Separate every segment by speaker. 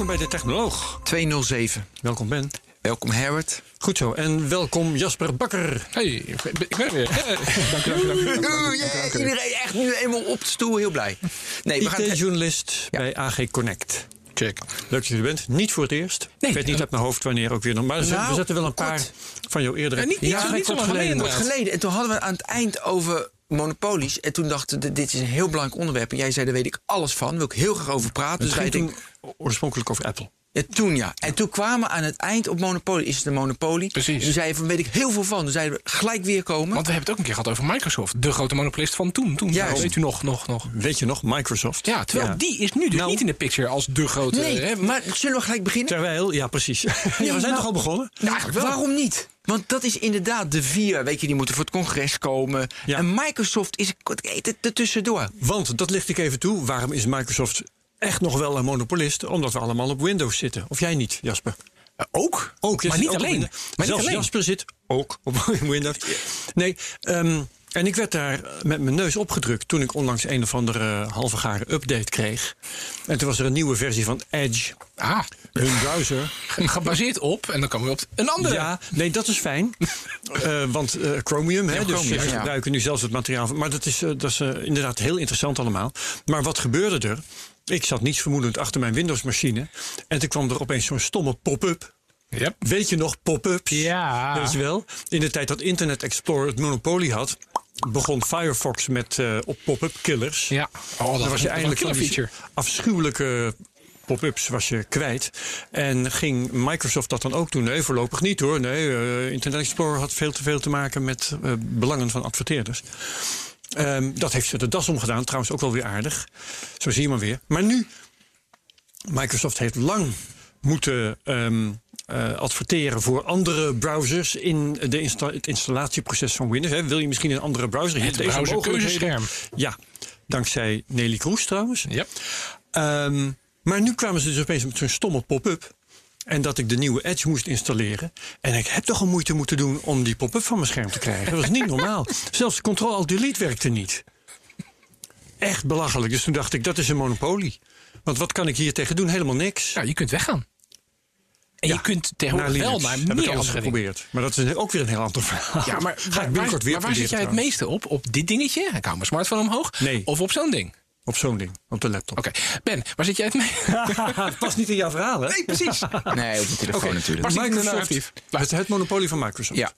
Speaker 1: Welkom bij de Technoloog.
Speaker 2: 207.
Speaker 1: Welkom Ben.
Speaker 2: Welkom Herbert.
Speaker 1: Goed zo. En welkom Jasper Bakker.
Speaker 3: Hey, ik ben weer. dank u, dank u, dank u.
Speaker 2: Oeh, yeah, iedereen echt nu eenmaal op de stoel, heel blij. Nee, we gaan
Speaker 1: IT-journalist bij AG Connect.
Speaker 3: Check.
Speaker 1: Leuk dat je er bent. Niet voor het eerst.
Speaker 2: Nee.
Speaker 1: ik weet niet uit mijn hoofd wanneer ook weer. nog. Maar zijn-
Speaker 2: Nou,
Speaker 1: we zetten wel een
Speaker 2: kort.
Speaker 1: paar van jouw eerdere...
Speaker 3: Ja, niet- niet zo- niet zo
Speaker 1: kort
Speaker 3: lang geleden.
Speaker 2: En toen hadden we aan het eind over monopolies. En toen dachten we, dit is een heel belangrijk onderwerp. En jij zei, daar weet ik alles van. Wil ik heel graag over praten.
Speaker 1: Het
Speaker 2: Dus
Speaker 1: ging toen oorspronkelijk over Apple.
Speaker 2: ja, toen ja. En toen kwamen we aan het eind op monopolie. Is het een monopolie?
Speaker 3: Precies.
Speaker 2: En toen zei je van, weet ik heel veel van. Toen zeiden we, gelijk weer komen.
Speaker 3: Want we hebben het ook een keer gehad over Microsoft. De grote monopolist van toen. toen
Speaker 2: Juist.
Speaker 3: Weet u nog, nog, nog.
Speaker 1: Weet je nog, Microsoft?
Speaker 3: Ja, terwijl
Speaker 1: Ja.
Speaker 3: die is nu dus
Speaker 1: Nou-
Speaker 3: niet in de picture als de grote...
Speaker 2: nee,
Speaker 3: hè,
Speaker 2: maar zullen we gelijk beginnen?
Speaker 1: Terwijl, ja precies. ja, we zijn
Speaker 2: nou-
Speaker 1: toch al begonnen?
Speaker 2: Nou, waarom niet? Want dat is inderdaad de vier. Weet je, die moeten voor het congres komen.
Speaker 1: Ja.
Speaker 2: En Microsoft is er tussendoor.
Speaker 1: Want, dat licht ik even toe, waarom is Microsoft echt nog wel een monopolist? Omdat we allemaal op Windows zitten. Of jij niet, Jasper?
Speaker 3: eh, ook?
Speaker 1: Ook,
Speaker 3: maar niet
Speaker 1: ook
Speaker 3: alleen. Maar
Speaker 1: Zelfs
Speaker 3: alleen.
Speaker 1: Jasper zit ook op Windows. Nee, ehm, en ik werd daar met mijn neus opgedrukt toen ik onlangs een of andere halve garen update kreeg. En toen was er een nieuwe versie van Edge,
Speaker 3: Ah,
Speaker 1: hun browser.
Speaker 3: ge- gebaseerd op, en dan komen we op een andere.
Speaker 1: Ja, nee, dat is fijn. Eh, want eh, Chromium, hè, dus we
Speaker 2: ja.
Speaker 1: gebruiken nu zelfs het materiaal. van- Maar dat is, eh, dat is inderdaad heel interessant allemaal. Maar wat gebeurde er? Ik zat niets vermoedend achter mijn Windows-machine. En toen kwam er opeens zo'n stomme pop-up.
Speaker 3: Yep.
Speaker 1: Weet je nog, pop-ups?
Speaker 3: Ja.
Speaker 1: Weet je wel? In de tijd dat Internet Explorer het monopolie had, begon Firefox met eh, op pop-up killers.
Speaker 3: Ja. Oh, dat
Speaker 1: Dan was je eigenlijk
Speaker 3: een
Speaker 1: van die
Speaker 3: feature.
Speaker 1: afschuwelijke pop-ups was je kwijt. En ging Microsoft dat dan ook doen? Nee, voorlopig niet hoor. Nee, eh, Internet Explorer had veel te veel te maken met eh, belangen van adverteerders. Ehm, dat heeft ze de das omgedaan. Trouwens ook wel weer aardig. Zo zie je maar weer. Maar nu, Microsoft heeft lang moeten ehm, eh, adverteren voor andere browsers in de insta- het installatieproces van Windows. Hè. Wil je misschien een andere browser?
Speaker 3: Het browserkeuzescherm.
Speaker 1: Ja, dankzij Nelly Kroes trouwens.
Speaker 3: Yep.
Speaker 1: Ehm, maar nu kwamen ze dus opeens met zo'n stomme pop-up. En dat ik de nieuwe Edge moest installeren. En ik heb toch een moeite moeten doen om die pop-up van mijn scherm te krijgen. Dat was niet normaal. Zelfs Ctrl-Alt-Delete werkte niet. Echt belachelijk. Dus toen dacht ik, dat is een monopolie. Want wat kan ik hier tegen doen? Helemaal niks.
Speaker 3: Ja, je kunt weggaan. En
Speaker 1: Ja,
Speaker 3: je kunt tegenwoordig wel
Speaker 1: Linux.
Speaker 3: naar
Speaker 1: heb ik
Speaker 3: meer
Speaker 1: alles geprobeerd. Maar dat is ook weer een heel ander verhaal.
Speaker 3: Ja, maar
Speaker 1: Ga ik binnenkort
Speaker 3: waar,
Speaker 1: weer
Speaker 3: maar waar zit jij het meeste op? Op dit dingetje? Ik hou mijn smartphone omhoog.
Speaker 1: Nee.
Speaker 3: Of op zo'n ding?
Speaker 1: Op zo'n ding. Op de laptop.
Speaker 3: Oké. Ben, waar zit jij het mee?
Speaker 1: Het past niet in jouw verhaal, hè?
Speaker 3: Nee, precies.
Speaker 2: Nee, op de telefoon
Speaker 3: Oké,
Speaker 2: natuurlijk.
Speaker 3: maar- nou
Speaker 1: Microsoft, het, het monopolie van Microsoft.
Speaker 2: Ja.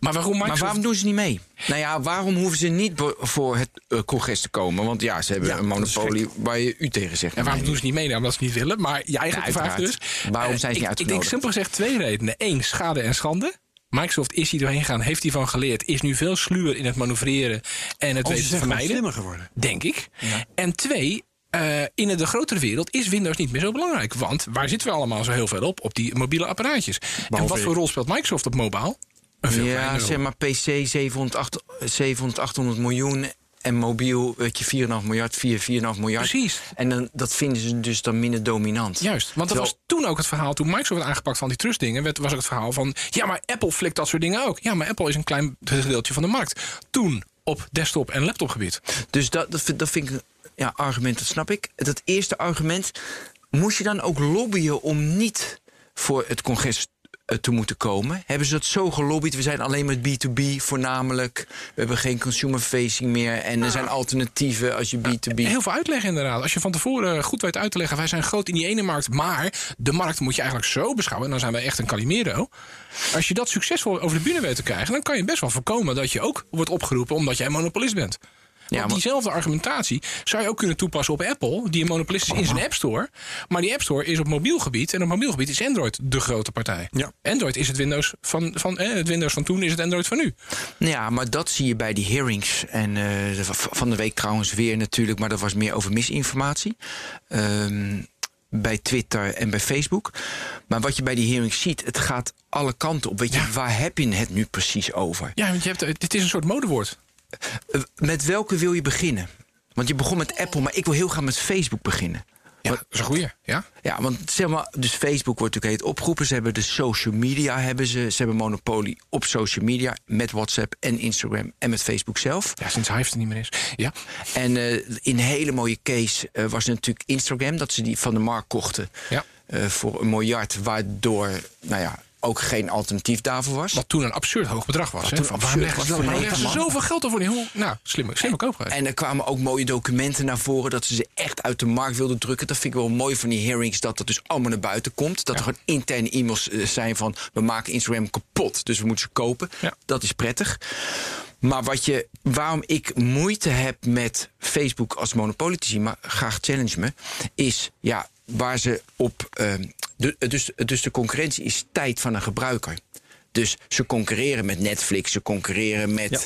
Speaker 3: Maar waarom
Speaker 2: Maar
Speaker 3: Microsoft...
Speaker 2: waarom doen ze niet mee? Nou ja, waarom hoeven ze niet voor het eh, congres te komen? Want ja, ze hebben
Speaker 1: Ja,
Speaker 2: een monopolie waar je u tegen zegt.
Speaker 3: En waarom doen ze niet mee? Nou, omdat ze niet willen. Maar je eigen
Speaker 2: Ja,
Speaker 3: vraag dus.
Speaker 2: Waarom
Speaker 3: Eh,
Speaker 2: zijn ze
Speaker 3: ik,
Speaker 2: niet
Speaker 3: Ik denk
Speaker 2: uitgenodigd?
Speaker 3: simpel gezegd twee redenen. Eén, schade en schande. Microsoft is hier doorheen gegaan, heeft hiervan geleerd, is nu veel sluwer in het manoeuvreren en het weten te vermijden.
Speaker 1: slimmer geworden.
Speaker 3: Denk ik. En twee, eh, in de grotere wereld is Windows niet meer zo belangrijk. Want waar zitten we allemaal zo heel veel op? Op die mobiele apparaatjes. en wat voor rol speelt Microsoft op mobile? Een veel
Speaker 2: Ja, zeg maar PC 700, 800, 700 800 miljoen. En mobiel, weet je, 4,5 miljard, 4, 4,5 miljard.
Speaker 3: Precies.
Speaker 2: En dan, dat vinden ze dus dan minder dominant.
Speaker 3: Juist, want dat was toen ook het verhaal. Toen Microsoft werd aangepakt van die trustdingen, was ook het verhaal van... ja, maar Apple flikt dat soort dingen ook. Ja, maar Apple is een klein gedeeltje van de markt. Toen op desktop- en laptopgebied.
Speaker 2: Dus dat, dat, vind- dat vind ik een ja, argument, dat snap ik. Dat eerste argument, moest je dan ook lobbyen om niet voor het congres te moeten komen? Hebben ze dat zo gelobbyd? We zijn alleen met B2B voornamelijk. We hebben geen consumer facing meer. En er zijn alternatieven als je B2B...
Speaker 3: Heel veel uitleg inderdaad. Als je van tevoren goed weet uit te leggen... wij zijn groot in die ene markt, maar de markt moet je eigenlijk zo beschouwen... en dan zijn wij echt een Calimero. Als je dat succesvol over de bühne weet te krijgen... dan kan je best wel voorkomen dat je ook wordt opgeroepen... omdat jij monopolist bent. Want
Speaker 2: maar-
Speaker 3: diezelfde argumentatie zou je ook kunnen toepassen op Apple, die een monopolist is in zijn App Store. Maar die App Store is op mobiel gebied. En op mobiel gebied is Android de grote partij.
Speaker 1: Ja.
Speaker 3: Android is het Windows van, van, eh, het Windows van toen, is het Android van nu.
Speaker 2: Ja, maar dat zie je bij die hearings. En eh, van de week trouwens weer natuurlijk, maar dat was meer over misinformatie. Ehm, bij Twitter en bij Facebook. Maar wat je bij die hearings ziet, het gaat alle kanten op. Weet je, waar heb je het nu precies over?
Speaker 3: Ja, want je hebt, dit is een soort modewoord.
Speaker 2: Met welke wil je beginnen? Want je begon met Apple, maar ik wil heel graag met Facebook beginnen.
Speaker 3: Ja, dat is een goeie. Ja?
Speaker 2: Ja, want zeg maar, dus Facebook wordt natuurlijk heet opgeroepen. Ze hebben de social media, hebben ze. Ze hebben monopolie op social media met WhatsApp en Instagram en met Facebook zelf.
Speaker 3: ja, sinds Hive er niet meer is. Ja.
Speaker 2: En eh, in een hele mooie case eh, was natuurlijk Instagram, dat ze die van de markt kochten
Speaker 3: Ja.
Speaker 2: eh, voor een miljard, waardoor nou ja, ook geen alternatief daarvoor was.
Speaker 3: Wat toen een absurd hoog bedrag was. Hè? waarom leggen ze- leggen
Speaker 2: man.
Speaker 3: zoveel geld over? Hoe? Nou, slimme, slimme koopgrijs.
Speaker 2: En er kwamen ook mooie documenten naar voren dat ze ze echt uit de markt wilden drukken. Dat vind ik wel mooi van die hearings, dat dat dus allemaal naar buiten komt. Dat er gewoon interne e-mails eh, zijn van we maken Instagram kapot, dus we moeten ze kopen.
Speaker 3: Ja.
Speaker 2: Dat is prettig. Maar wat je, waarom ik moeite heb met Facebook als zien, maar graag challenge me, is ja, waar ze op. ehm, de, dus, dus de concurrentie is tijd van een gebruiker. Dus ze concurreren met Netflix, ze concurreren met.
Speaker 1: Ja.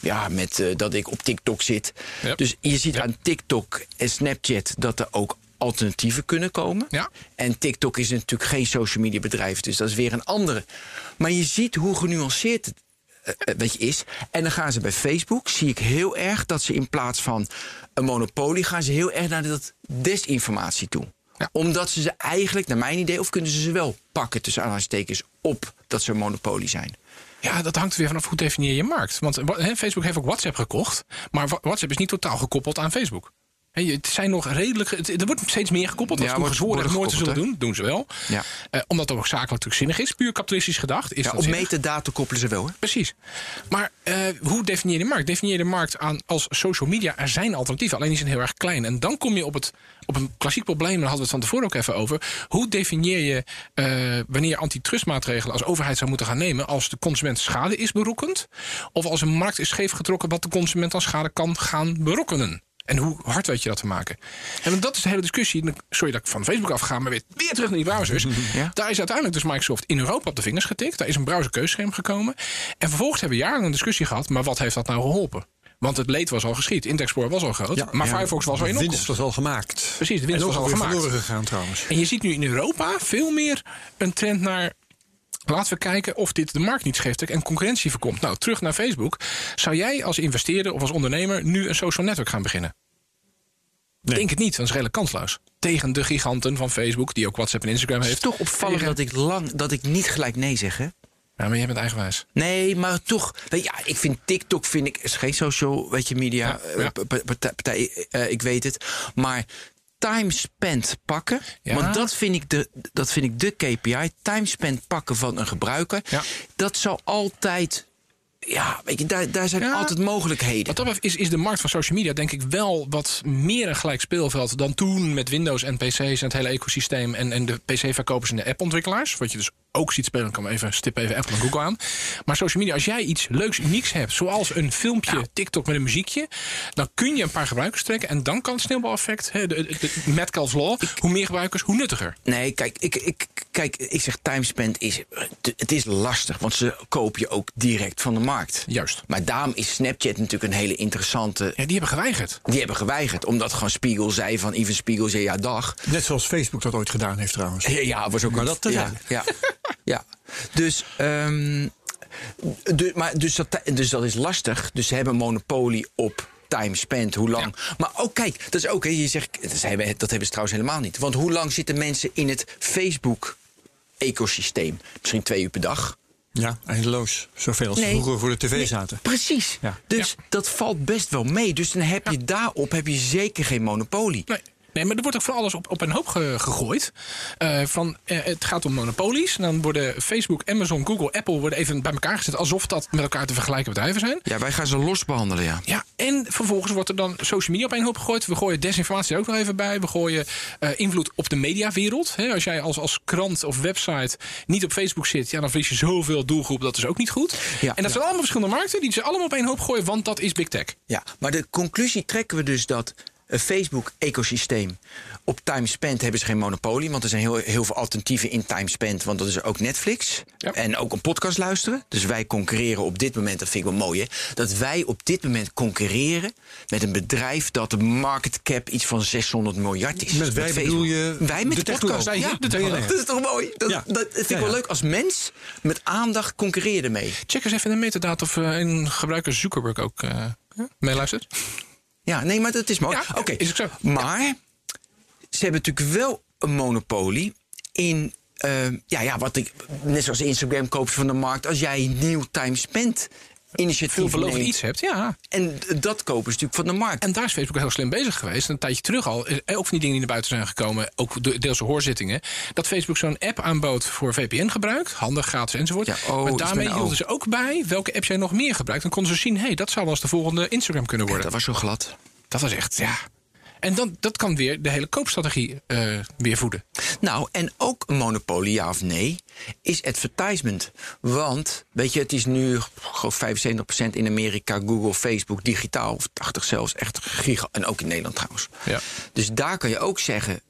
Speaker 2: Ja, met eh, dat ik op TikTok zit.
Speaker 3: Ja.
Speaker 2: Dus je ziet
Speaker 3: Ja.
Speaker 2: aan TikTok en Snapchat dat er ook alternatieven kunnen komen.
Speaker 3: Ja.
Speaker 2: En TikTok is natuurlijk geen social media bedrijf, dus dat is weer een andere. Maar je ziet hoe genuanceerd het eh, weet je, is. En dan gaan ze bij Facebook, zie ik heel erg dat ze in plaats van een monopolie, gaan ze heel erg naar dat desinformatie toe. Omdat ze ze eigenlijk, naar mijn idee, of kunnen ze ze wel pakken tussen aanhalingstekens op dat ze een monopolie zijn.
Speaker 3: Ja, dat hangt er weer vanaf hoe definieer je markt. Want Facebook heeft ook WhatsApp gekocht. Maar WhatsApp is niet totaal gekoppeld aan Facebook. Hè, het zijn nog redelijk. het- Er wordt steeds meer gekoppeld. Dat
Speaker 2: Ja,
Speaker 3: toen gezworen dat nooit te zullen doen. Doen ze wel.
Speaker 2: Ja.
Speaker 3: Eh, omdat het ook zakelijk natuurlijk zinnig is. Puur kapitalistisch gedacht. Is
Speaker 2: Ja,
Speaker 3: dat
Speaker 2: op metadata koppelen ze wel hoor.
Speaker 3: Precies. Maar eh, hoe definieer je de markt? Definieer je de markt aan als social media. Er zijn alternatieven, alleen die zijn heel erg klein. En dan kom je op, het, op een klassiek probleem. Daar hadden we het van tevoren ook even over. Hoe definieer je eh, wanneer antitrustmaatregelen als overheid zou moeten gaan nemen. als de consument schade is berokkend? Of als een markt is scheef getrokken wat de consument aan schade kan gaan berokkenen? En hoe hard weet je dat te maken? En dat is de hele discussie. En Sorry dat ik van Facebook afga, maar weer, weer terug naar die browsers.
Speaker 2: Ja.
Speaker 3: Daar is uiteindelijk dus Microsoft in Europa op de vingers getikt. Daar is een browserkeuzescherm gekomen. En vervolgens hebben we jaren een discussie gehad. Maar wat heeft dat nou geholpen? Want het leed was al geschied. Explorer was al groot. maar
Speaker 1: ja,
Speaker 3: Firefox was al in
Speaker 1: De winst
Speaker 3: opkomst.
Speaker 1: was al gemaakt.
Speaker 3: Precies, de winst
Speaker 1: en
Speaker 3: was al gemaakt.
Speaker 1: verloren gegaan trouwens.
Speaker 3: En je ziet nu in Europa veel meer een trend naar. Laten we kijken of dit de markt niet trekt en concurrentie voorkomt. Nou, terug naar Facebook. Zou jij als investeerder of als ondernemer nu een social network gaan beginnen?
Speaker 1: Nee.
Speaker 3: Denk het niet, dat is redelijk kansloos. Tegen de giganten van Facebook, die ook WhatsApp en Instagram
Speaker 2: Het is
Speaker 3: heeft.
Speaker 2: toch opvallend dat ik lang dat ik niet gelijk nee zeg, hè?
Speaker 3: Ja, maar jij bent eigenwijs.
Speaker 2: Nee, maar toch. Weet ja, ik vind TikTok vind ik is geen social, weet je, media
Speaker 3: Ja,
Speaker 2: eh,
Speaker 3: ja.
Speaker 2: partij, partij, eh, ik weet het, maar time spent pakken,
Speaker 3: Ja.
Speaker 2: want dat vind ik de dat vind ik de KPI, time spent pakken van een gebruiker. Dat zal altijd ja, weet je, daar, daar zijn
Speaker 3: Ja.
Speaker 2: altijd mogelijkheden.
Speaker 3: Wat dat betreft is, is de markt van social media denk ik wel wat meer een gelijk speelveld dan toen met Windows en PC's en het hele ecosysteem en, en de PC-verkopers en de appontwikkelaars. Wat je dus ook ziet spelen, kan even stip even Apple en Google aan. Maar social media, als jij iets leuks, unieks hebt, zoals een filmpje, TikTok met een muziekje, dan kun je een paar gebruikers trekken en dan kan het sneeuwbaleffect, hè, de, de, de Metcalfe's Law, hoe meer gebruikers, hoe nuttiger.
Speaker 2: Nee, kijk, ik, ik, kijk, ik zeg time spent is. Het is lastig, want ze kopen je ook direct van de markt.
Speaker 3: Juist.
Speaker 2: Maar daarom is Snapchat natuurlijk een hele interessante.
Speaker 3: Ja, die hebben geweigerd.
Speaker 2: Die hebben geweigerd, omdat gewoon Spiegel zei van Even Spiegel zei ja dag.
Speaker 1: Net zoals Facebook dat ooit gedaan heeft trouwens.
Speaker 2: Ja, ja was ook
Speaker 1: Maar
Speaker 2: een-
Speaker 1: dat
Speaker 2: ja, ja, ja. Dus, ehm, de, maar dus, dat, dus dat is lastig. Dus ze hebben monopolie op time spent, hoe lang. Maar ook kijk, dat is ook, hè, je zegt, dat hebben, dat hebben ze trouwens helemaal niet. Want hoe lang zitten mensen in het Facebook-ecosysteem? Misschien twee uur per dag.
Speaker 1: Ja, eindeloos. Zoveel als
Speaker 2: Nee.
Speaker 1: vroeger voor de tv
Speaker 2: Nee,
Speaker 1: zaten.
Speaker 2: Precies.
Speaker 1: Ja.
Speaker 2: Dus
Speaker 3: Ja.
Speaker 2: dat valt best wel mee. Dus dan heb je daarop heb je zeker geen monopolie.
Speaker 3: Nee. Nee, maar er wordt ook van alles op, op een hoop ge- gegooid. Eh, van, eh, het gaat om monopolies. En dan worden Facebook, Amazon, Google, Apple worden even bij elkaar gezet. Alsof dat met elkaar te vergelijken bedrijven zijn.
Speaker 2: Ja, wij gaan ze los behandelen, ja.
Speaker 3: Ja, en vervolgens wordt er dan social media op een hoop gegooid. We gooien desinformatie er ook nog even bij. We gooien eh, invloed op de mediawereld. Als jij als, als krant of website niet op Facebook zit... Ja, dan verlies je zoveel doelgroep. Dat is ook niet goed.
Speaker 2: Ja.
Speaker 3: en dat zijn allemaal verschillende markten... die ze allemaal op een hoop gooien, want dat is big tech.
Speaker 2: Ja, maar de conclusie trekken we dus dat Facebook-ecosysteem. Op time spent hebben ze geen monopolie, want er zijn heel, heel veel alternatieven in time spent, want dat is ook Netflix.
Speaker 3: Ja.
Speaker 2: En ook een podcast luisteren. Dus wij concurreren op dit moment, dat vind ik wel mooi hè, dat wij op dit moment concurreren met een bedrijf dat de market cap iets van 600 miljard is.
Speaker 1: Met wij
Speaker 2: Facebook.
Speaker 1: bedoel je
Speaker 2: Wij met
Speaker 1: de
Speaker 2: de, podcast. Ja,
Speaker 3: de.
Speaker 2: Dat is toch mooi? Dat,
Speaker 1: Ja.
Speaker 2: dat vind ik wel leuk als mens met aandacht concurreer ermee.
Speaker 3: Check eens even in de metadata of eh, een gebruiker Zuckerberg ook eh meeluistert.
Speaker 2: Ja, nee, maar dat is mooi.
Speaker 3: Ja,
Speaker 2: Oké,
Speaker 3: is ook zo.
Speaker 2: Maar ze hebben natuurlijk wel een monopolie in. eh, ja, ja, wat ik. Net zoals Instagram koop je van de markt. Als jij nieuw time spent initiatief neemt,
Speaker 3: iets hebt, ja.
Speaker 2: En dat kopen ze natuurlijk van de markt.
Speaker 3: En daar is Facebook heel slim bezig geweest. Een tijdje terug al. Ook van die dingen die naar buiten zijn gekomen. Ook de- deels de hoorzittingen. Dat Facebook zo'n app aanbood voor VPN-gebruik. Handig, gratis enzovoort.
Speaker 2: Ja, oh,
Speaker 3: maar daarmee hielden ze ook bij welke apps jij nog meer gebruikt. Dan konden ze zien, hé, hey, dat zou wel eens de volgende Instagram kunnen worden.
Speaker 2: dat was zo glad.
Speaker 3: Dat was echt, ja. En dan, dat kan weer de hele koopstrategie eh, weer voeden.
Speaker 2: Nou, en ook een monopolie, ja of nee, is advertisement. Want, weet je, het is nu gewoon 75% in Amerika, Google, Facebook, digitaal, of 80 zelfs, echt giga. En ook in Nederland trouwens.
Speaker 3: Ja.
Speaker 2: Dus daar kan je ook zeggen,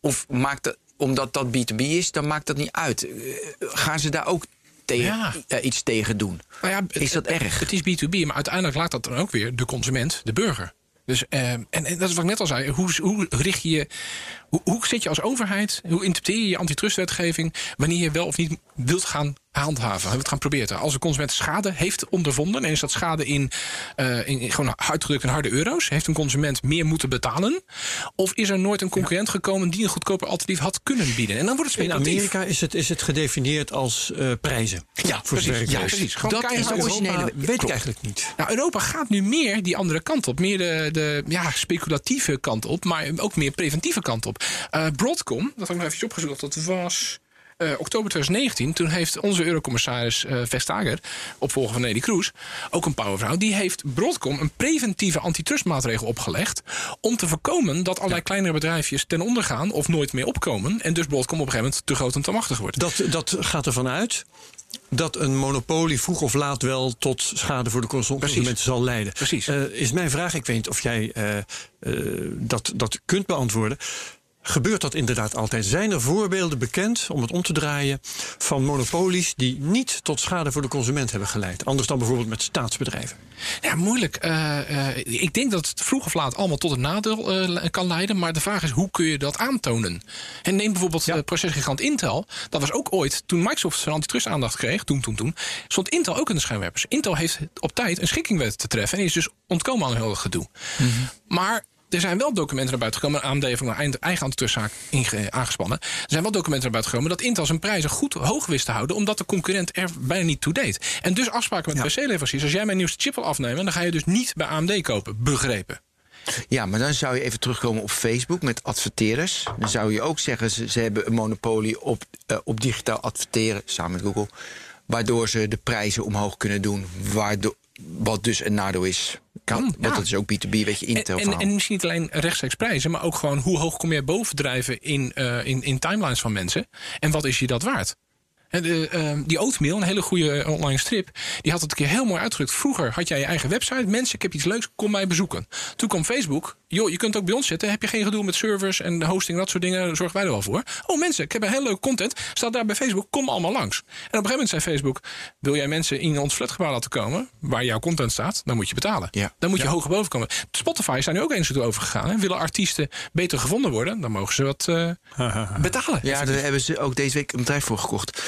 Speaker 2: of maakt dat, omdat dat B2B is, dan maakt dat niet uit. Eh, Gaan ze daar ook
Speaker 3: Ja.
Speaker 2: iets tegen doen?
Speaker 3: Nou ja,
Speaker 2: Is dat erg?
Speaker 3: Het is B2B, maar uiteindelijk laat dat dan ook weer de consument, de burger. Dus, eh, en, dat is wat ik net al zei. Hoe, hoe richt je hoe zit je als overheid? Hoe interpreteer je je antitrustwetgeving? Wanneer je wel of niet wilt gaan handhaven, wilt gaan proberen. Als een consument schade heeft ondervonden. en is dat schade in, eh, in, in gewoon uitgedrukt in harde euro's. Heeft een consument meer moeten betalen? Of is er nooit een concurrent gekomen die een goedkoper alternatief had kunnen bieden? En dan wordt het
Speaker 1: In
Speaker 3: speculatief.
Speaker 1: Amerika is het, is het gedefinieerd als eh, prijzen.
Speaker 2: Ja,
Speaker 1: voor
Speaker 3: precies. Ja, precies. Gewoon
Speaker 2: Dat is de
Speaker 3: Europa-
Speaker 2: originele-
Speaker 1: Weet ik eigenlijk niet.
Speaker 3: Nou, Europa gaat nu meer die andere kant op. Meer de, de ja, speculatieve kant op, maar ook meer preventieve kant op. Eh, Broadcom, dat had ik nog even opgezocht, dat was eh, oktober 2019. Toen heeft onze eurocommissaris eh Vestager, opvolger van Nelly Kroes, ook een powervrouw, die heeft Broadcom een preventieve antitrustmaatregel opgelegd om te voorkomen dat allerlei kleinere bedrijfjes ten onder gaan of nooit meer opkomen en dus Broadcom op een gegeven moment te groot en te machtig wordt.
Speaker 1: Dat, dat gaat ervan uit dat een monopolie vroeg of laat wel tot schade voor de consumenten zal leiden.
Speaker 3: Precies.
Speaker 1: Eh, is mijn vraag, ik weet niet of jij dat, dat kunt beantwoorden. Gebeurt dat inderdaad altijd? Zijn er voorbeelden bekend, om het om te draaien, van monopolies die niet tot schade voor de consument hebben geleid? Anders dan bijvoorbeeld met staatsbedrijven.
Speaker 3: Ja, moeilijk. Eh, eh, ik denk dat het vroeg of laat allemaal tot een nadeel eh, kan leiden. Maar de vraag is, hoe kun je dat aantonen? En neem bijvoorbeeld
Speaker 1: Ja.
Speaker 3: de procesgigant Intel. Dat was ook ooit, toen Microsoft zijn antitrust aandacht kreeg... toen, toen, toen, stond Intel ook in de schijnwerpers. Intel heeft op tijd een schikking weten te treffen... en is dus ontkomen aan heel dat gedoe. Maar... Er zijn wel documenten naar buiten gekomen. AMD heeft een eigen- antitrustzaak inge- aangespannen. Er zijn wel documenten naar buiten gekomen dat Intel zijn prijzen goed hoog wist te houden. Omdat de concurrent er bijna niet toe deed. En dus afspraken met PC-leveranciers. Als jij mijn nieuwste chip wil afnemen, dan ga je dus niet bij AMD kopen. Begrepen.
Speaker 2: Ja, maar dan zou je even terugkomen op Facebook met adverteerders. Dan zou je ook zeggen, ze, ze hebben een monopolie op, eh, op digitaal adverteren, samen met Google. Waardoor ze de prijzen omhoog kunnen doen. Waardoor, wat dus een nadeel is.
Speaker 3: Kan,
Speaker 2: Want
Speaker 3: ja.
Speaker 2: dat is ook B2B, weet je, Intel
Speaker 3: en, misschien niet alleen rechtstreeks prijzen, maar ook gewoon hoe hoog kom je bovendrijven in, eh, in, in timelines van mensen. En wat is je dat waard? En de, eh, die Oatmeal, een hele goede online strip, die had het een keer heel mooi uitgedrukt. Vroeger had jij je eigen website. Mensen, ik heb iets leuks, kom mij bezoeken. Toen kwam Facebook. Joh, je kunt ook bij ons zitten. Heb je geen gedoe met servers en hosting, dat soort dingen, zorgen wij er wel voor. Oh mensen, ik heb een hele leuke content. Staat daar bij Facebook, kom allemaal langs. En op een gegeven moment zei Facebook, wil jij mensen in ons flatgebouw laten komen, waar jouw content staat, dan moet je betalen.
Speaker 2: Ja.
Speaker 3: Dan moet je hoger boven komen. Spotify is daar nu ook eens toe overgegaan. Hè. Willen artiesten beter gevonden worden, dan mogen ze wat eh, betalen.
Speaker 2: Ja, daar hebben ze ook deze week een bedrijf voor gekocht.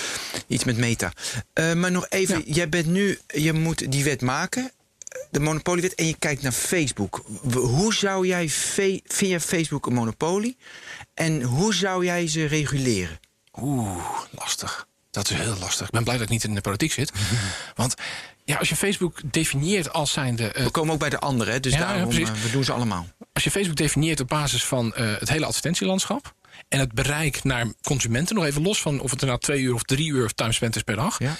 Speaker 2: Iets met Meta. Eh, maar nog even, jij bent nu, je moet die wet maken, de monopoliewet, en je kijkt naar Facebook. Hoe zou jij, vind jij Facebook een monopolie? En hoe zou jij ze reguleren?
Speaker 3: Oeh, lastig. Dat is heel lastig. Ik ben blij dat ik niet in de politiek zit. Want ja, als je Facebook definieert als zijnde. eh,
Speaker 2: We komen ook bij de anderen, hè, dus
Speaker 3: Ja,
Speaker 2: daarom eh, we doen ze allemaal.
Speaker 3: als je Facebook definieert op basis van het hele advertentielandschap. En het bereik naar consumenten, nog even los van of het er nou twee uur of drie uur timespent is per dag.
Speaker 2: Ja.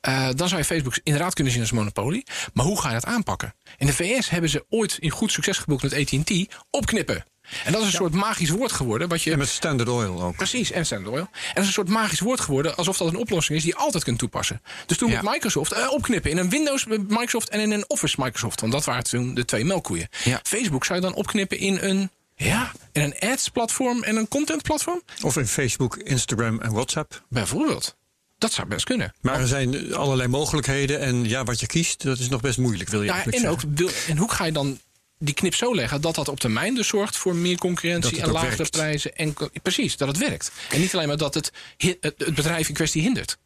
Speaker 3: Eh, dan zou je Facebook inderdaad kunnen zien als monopolie. Maar hoe ga je dat aanpakken? In de VS hebben ze ooit in goed succes geboekt met AT&T opknippen. En dat is een soort magisch woord geworden. Wat je
Speaker 1: En met Standard Oil ook.
Speaker 3: Precies, en Standard Oil. En dat is een soort magisch woord geworden, alsof dat een oplossing is die je altijd kunt toepassen. Dus toen
Speaker 2: Ja.
Speaker 3: moet Microsoft eh, opknippen in een Windows Microsoft en in een Office Microsoft. Want dat waren toen de twee melkkoeien.
Speaker 2: Ja.
Speaker 3: Facebook zou je dan opknippen in een, ja, in een ads-platform en een content-platform?
Speaker 1: Of in Facebook, Instagram en WhatsApp.
Speaker 3: Bijvoorbeeld. Dat zou best kunnen.
Speaker 1: Maar er zijn allerlei mogelijkheden. En ja, wat je kiest, dat is nog best moeilijk, wil je
Speaker 3: Ja,
Speaker 1: eigenlijk
Speaker 3: en, ook,
Speaker 1: zeggen.
Speaker 3: en hoe ga je dan die knip zo leggen dat dat op termijn dus zorgt voor meer concurrentie en lagere
Speaker 1: werkt.
Speaker 3: prijzen? En, precies, dat het werkt. En niet alleen maar dat het, het, bedrijf in kwestie hindert.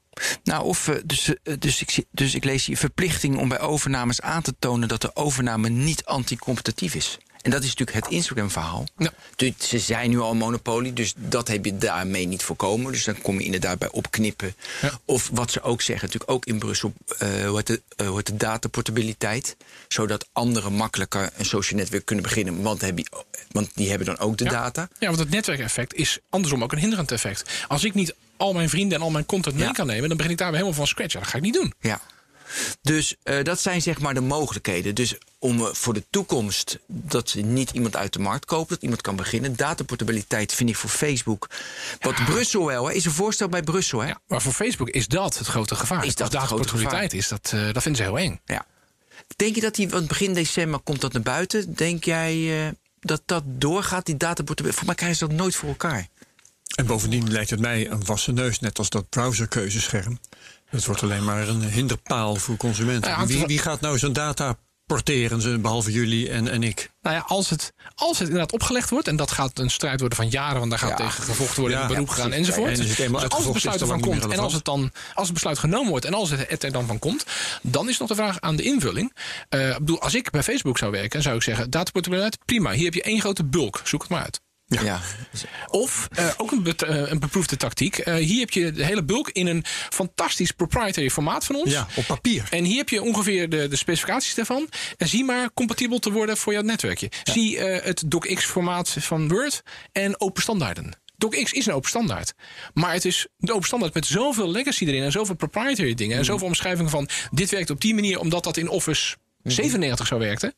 Speaker 2: Nou, of, eh, dus, eh, dus, ik, zie- dus ik lees hier verplichting om bij overnames aan te tonen dat de overname niet anticompetitief is. En dat is natuurlijk het Instagram-verhaal.
Speaker 3: Ja.
Speaker 2: Dus ze zijn nu al een monopolie, dus dat heb je daarmee niet voorkomen. Dus dan kom je inderdaad bij opknippen.
Speaker 3: Ja.
Speaker 2: Of wat ze ook zeggen, natuurlijk ook in Brussel, hoe heet de, de dataportabiliteit. Zodat anderen makkelijker een social netwerk kunnen beginnen, want, heb je, want die hebben dan ook de
Speaker 3: Ja.
Speaker 2: data.
Speaker 3: Ja, want het netwerkeffect is andersom ook een hinderend effect. Als ik niet al mijn vrienden en al mijn content mee kan nemen, dan begin ik daar weer helemaal van scratch. Ja, dat ga ik niet doen.
Speaker 2: Ja. Dus eh, dat zijn zeg maar de mogelijkheden. Dus om eh, voor de toekomst dat ze niet iemand uit de markt kopen, dat iemand kan beginnen. Dataportabiliteit vind ik voor Facebook. Wat Brussel wel, hè, is een voorstel bij Brussel, hè?
Speaker 3: Ja, maar voor Facebook is dat het grote gevaar.
Speaker 2: Is dat
Speaker 3: dataportabiliteit is, dat, eh, dat vinden ze heel eng.
Speaker 2: Ja. Denk je dat die, want begin december komt dat naar buiten. Denk jij dat dat doorgaat, die dataportabiliteit? Voor mij krijgen ze dat nooit voor elkaar.
Speaker 1: En bovendien lijkt het mij een wassen neus, net als dat browserkeuzescherm. Het wordt alleen maar een hinderpaal voor consumenten.
Speaker 3: Ja,
Speaker 1: wie, wie gaat nou zo'n data porteren, ze- behalve jullie en, en ik?
Speaker 3: Nou ja, als het, als het inderdaad opgelegd wordt, en dat gaat een strijd worden van jaren, want daar gaat
Speaker 2: Ja.
Speaker 3: tegen gevochten worden,
Speaker 1: Ja,
Speaker 3: in beroep
Speaker 1: ja,
Speaker 3: gaan enzovoort.
Speaker 1: En
Speaker 3: dus als het besluit ervan komt en als het, dan, als het besluit genomen wordt en als het, het er dan van komt, dan is nog de vraag aan de invulling. Ik bedoel, als ik bij Facebook zou werken, zou ik zeggen: dataportabiliteit, prima. Hier heb je één grote bulk, zoek het maar uit.
Speaker 2: Ja.
Speaker 3: Of eh, ook een, eh, een beproefde tactiek. eh, hier heb je de hele bulk in een fantastisch proprietary formaat van ons.
Speaker 1: Ja, op papier.
Speaker 3: En hier heb je ongeveer de, de specificaties daarvan. En zie maar compatibel te worden voor jouw netwerkje. Zie het docx-formaat van Word en open standaarden. DocX is een open standaard. Maar het is een open standaard met zoveel legacy erin... en zoveel proprietary dingen... en zoveel omschrijvingen van... dit werkt op die manier omdat dat in Office 97 zou werken...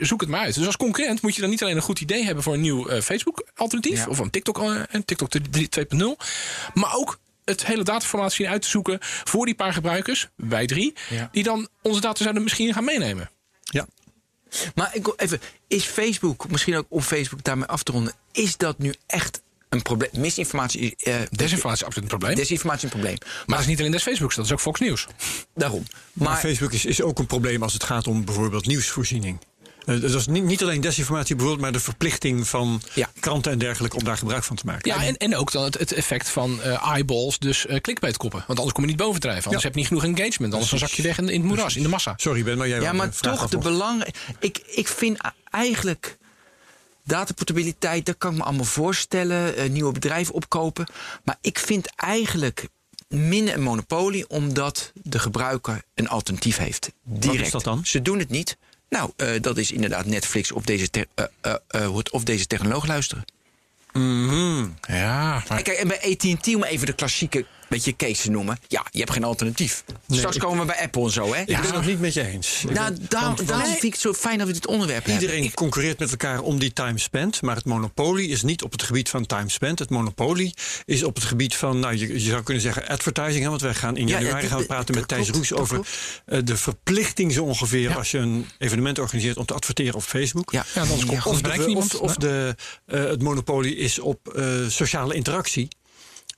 Speaker 3: Zoek het maar uit. Dus als concurrent moet je dan niet alleen een goed idee hebben voor een nieuw eh, Facebook-alternatief.
Speaker 2: Ja.
Speaker 3: Of een TikTok, eh, TikTok 2.0. Maar ook het hele dataformaat zien uit te zoeken voor die paar gebruikers, wij drie,
Speaker 2: Ja.
Speaker 3: die dan onze data zouden misschien gaan meenemen.
Speaker 1: Ja.
Speaker 2: Maar ik, wil even, is Facebook, misschien ook om Facebook daarmee af te ronden, is dat nu echt een probleem? Misinformatie, eh,
Speaker 3: Desinformatie is absoluut een probleem.
Speaker 2: desinformatie is een probleem.
Speaker 3: maar dat is niet alleen des Facebooks, dat is ook Fox News.
Speaker 2: Daarom.
Speaker 1: Maar,
Speaker 2: Maar,
Speaker 1: Facebook is, is ook een probleem als het gaat om bijvoorbeeld nieuwsvoorziening. Eh, dat is niet, niet alleen desinformatie bijvoorbeeld, maar de verplichting van
Speaker 2: Ja.
Speaker 1: kranten en dergelijke om daar gebruik van te maken.
Speaker 3: Ja, en, en ook dan het, het effect van eh, eyeballs, dus eh clickbaitkoppen. Want anders kom je niet bovendrijven. Anders
Speaker 1: Ja.
Speaker 3: heb je niet genoeg engagement. Anders dan zak je weg in, in het moeras, in de massa.
Speaker 1: Sorry Ben, maar jij
Speaker 2: ja, maar toch de belang. Ik, ik vind eigenlijk. Dataportabiliteit, dat kan ik me allemaal voorstellen. eh, nieuwe bedrijven opkopen. Maar ik vind eigenlijk minder een monopolie, omdat de gebruiker een alternatief heeft. Direct.
Speaker 1: is dat dan?
Speaker 2: Ze doen het niet. Nou, eh, dat is inderdaad Netflix of deze, of deze technoloog luisteren.
Speaker 3: Ja, maar
Speaker 2: En Kijk, en bij AT&T, om even de klassieke beetje case te noemen. Ja, je hebt geen alternatief. Straks
Speaker 1: ik-
Speaker 2: komen we bij Apple en zo, hè?
Speaker 1: Ik ben het nog niet met je eens. Ik
Speaker 2: Nou, daarom, vind ik het zo fijn dat we dit onderwerp hebben.
Speaker 1: Iedereen concurreert met elkaar om die time spent. Maar het monopolie is niet op het gebied van time spent. Het monopolie is op het gebied van, nou, je, je zou kunnen zeggen advertising. Hè, want wij gaan in
Speaker 2: Ja,
Speaker 1: januari
Speaker 2: ja,
Speaker 1: gaan we praten met Thijs Roes over
Speaker 2: klopt.
Speaker 1: eh, de verplichting zo ongeveer als je een evenement organiseert om te adverteren op Facebook.
Speaker 2: Ja.
Speaker 3: Anders komt-
Speaker 1: Of, de, of, of de, eh, het monopolie is op eh, sociale interactie.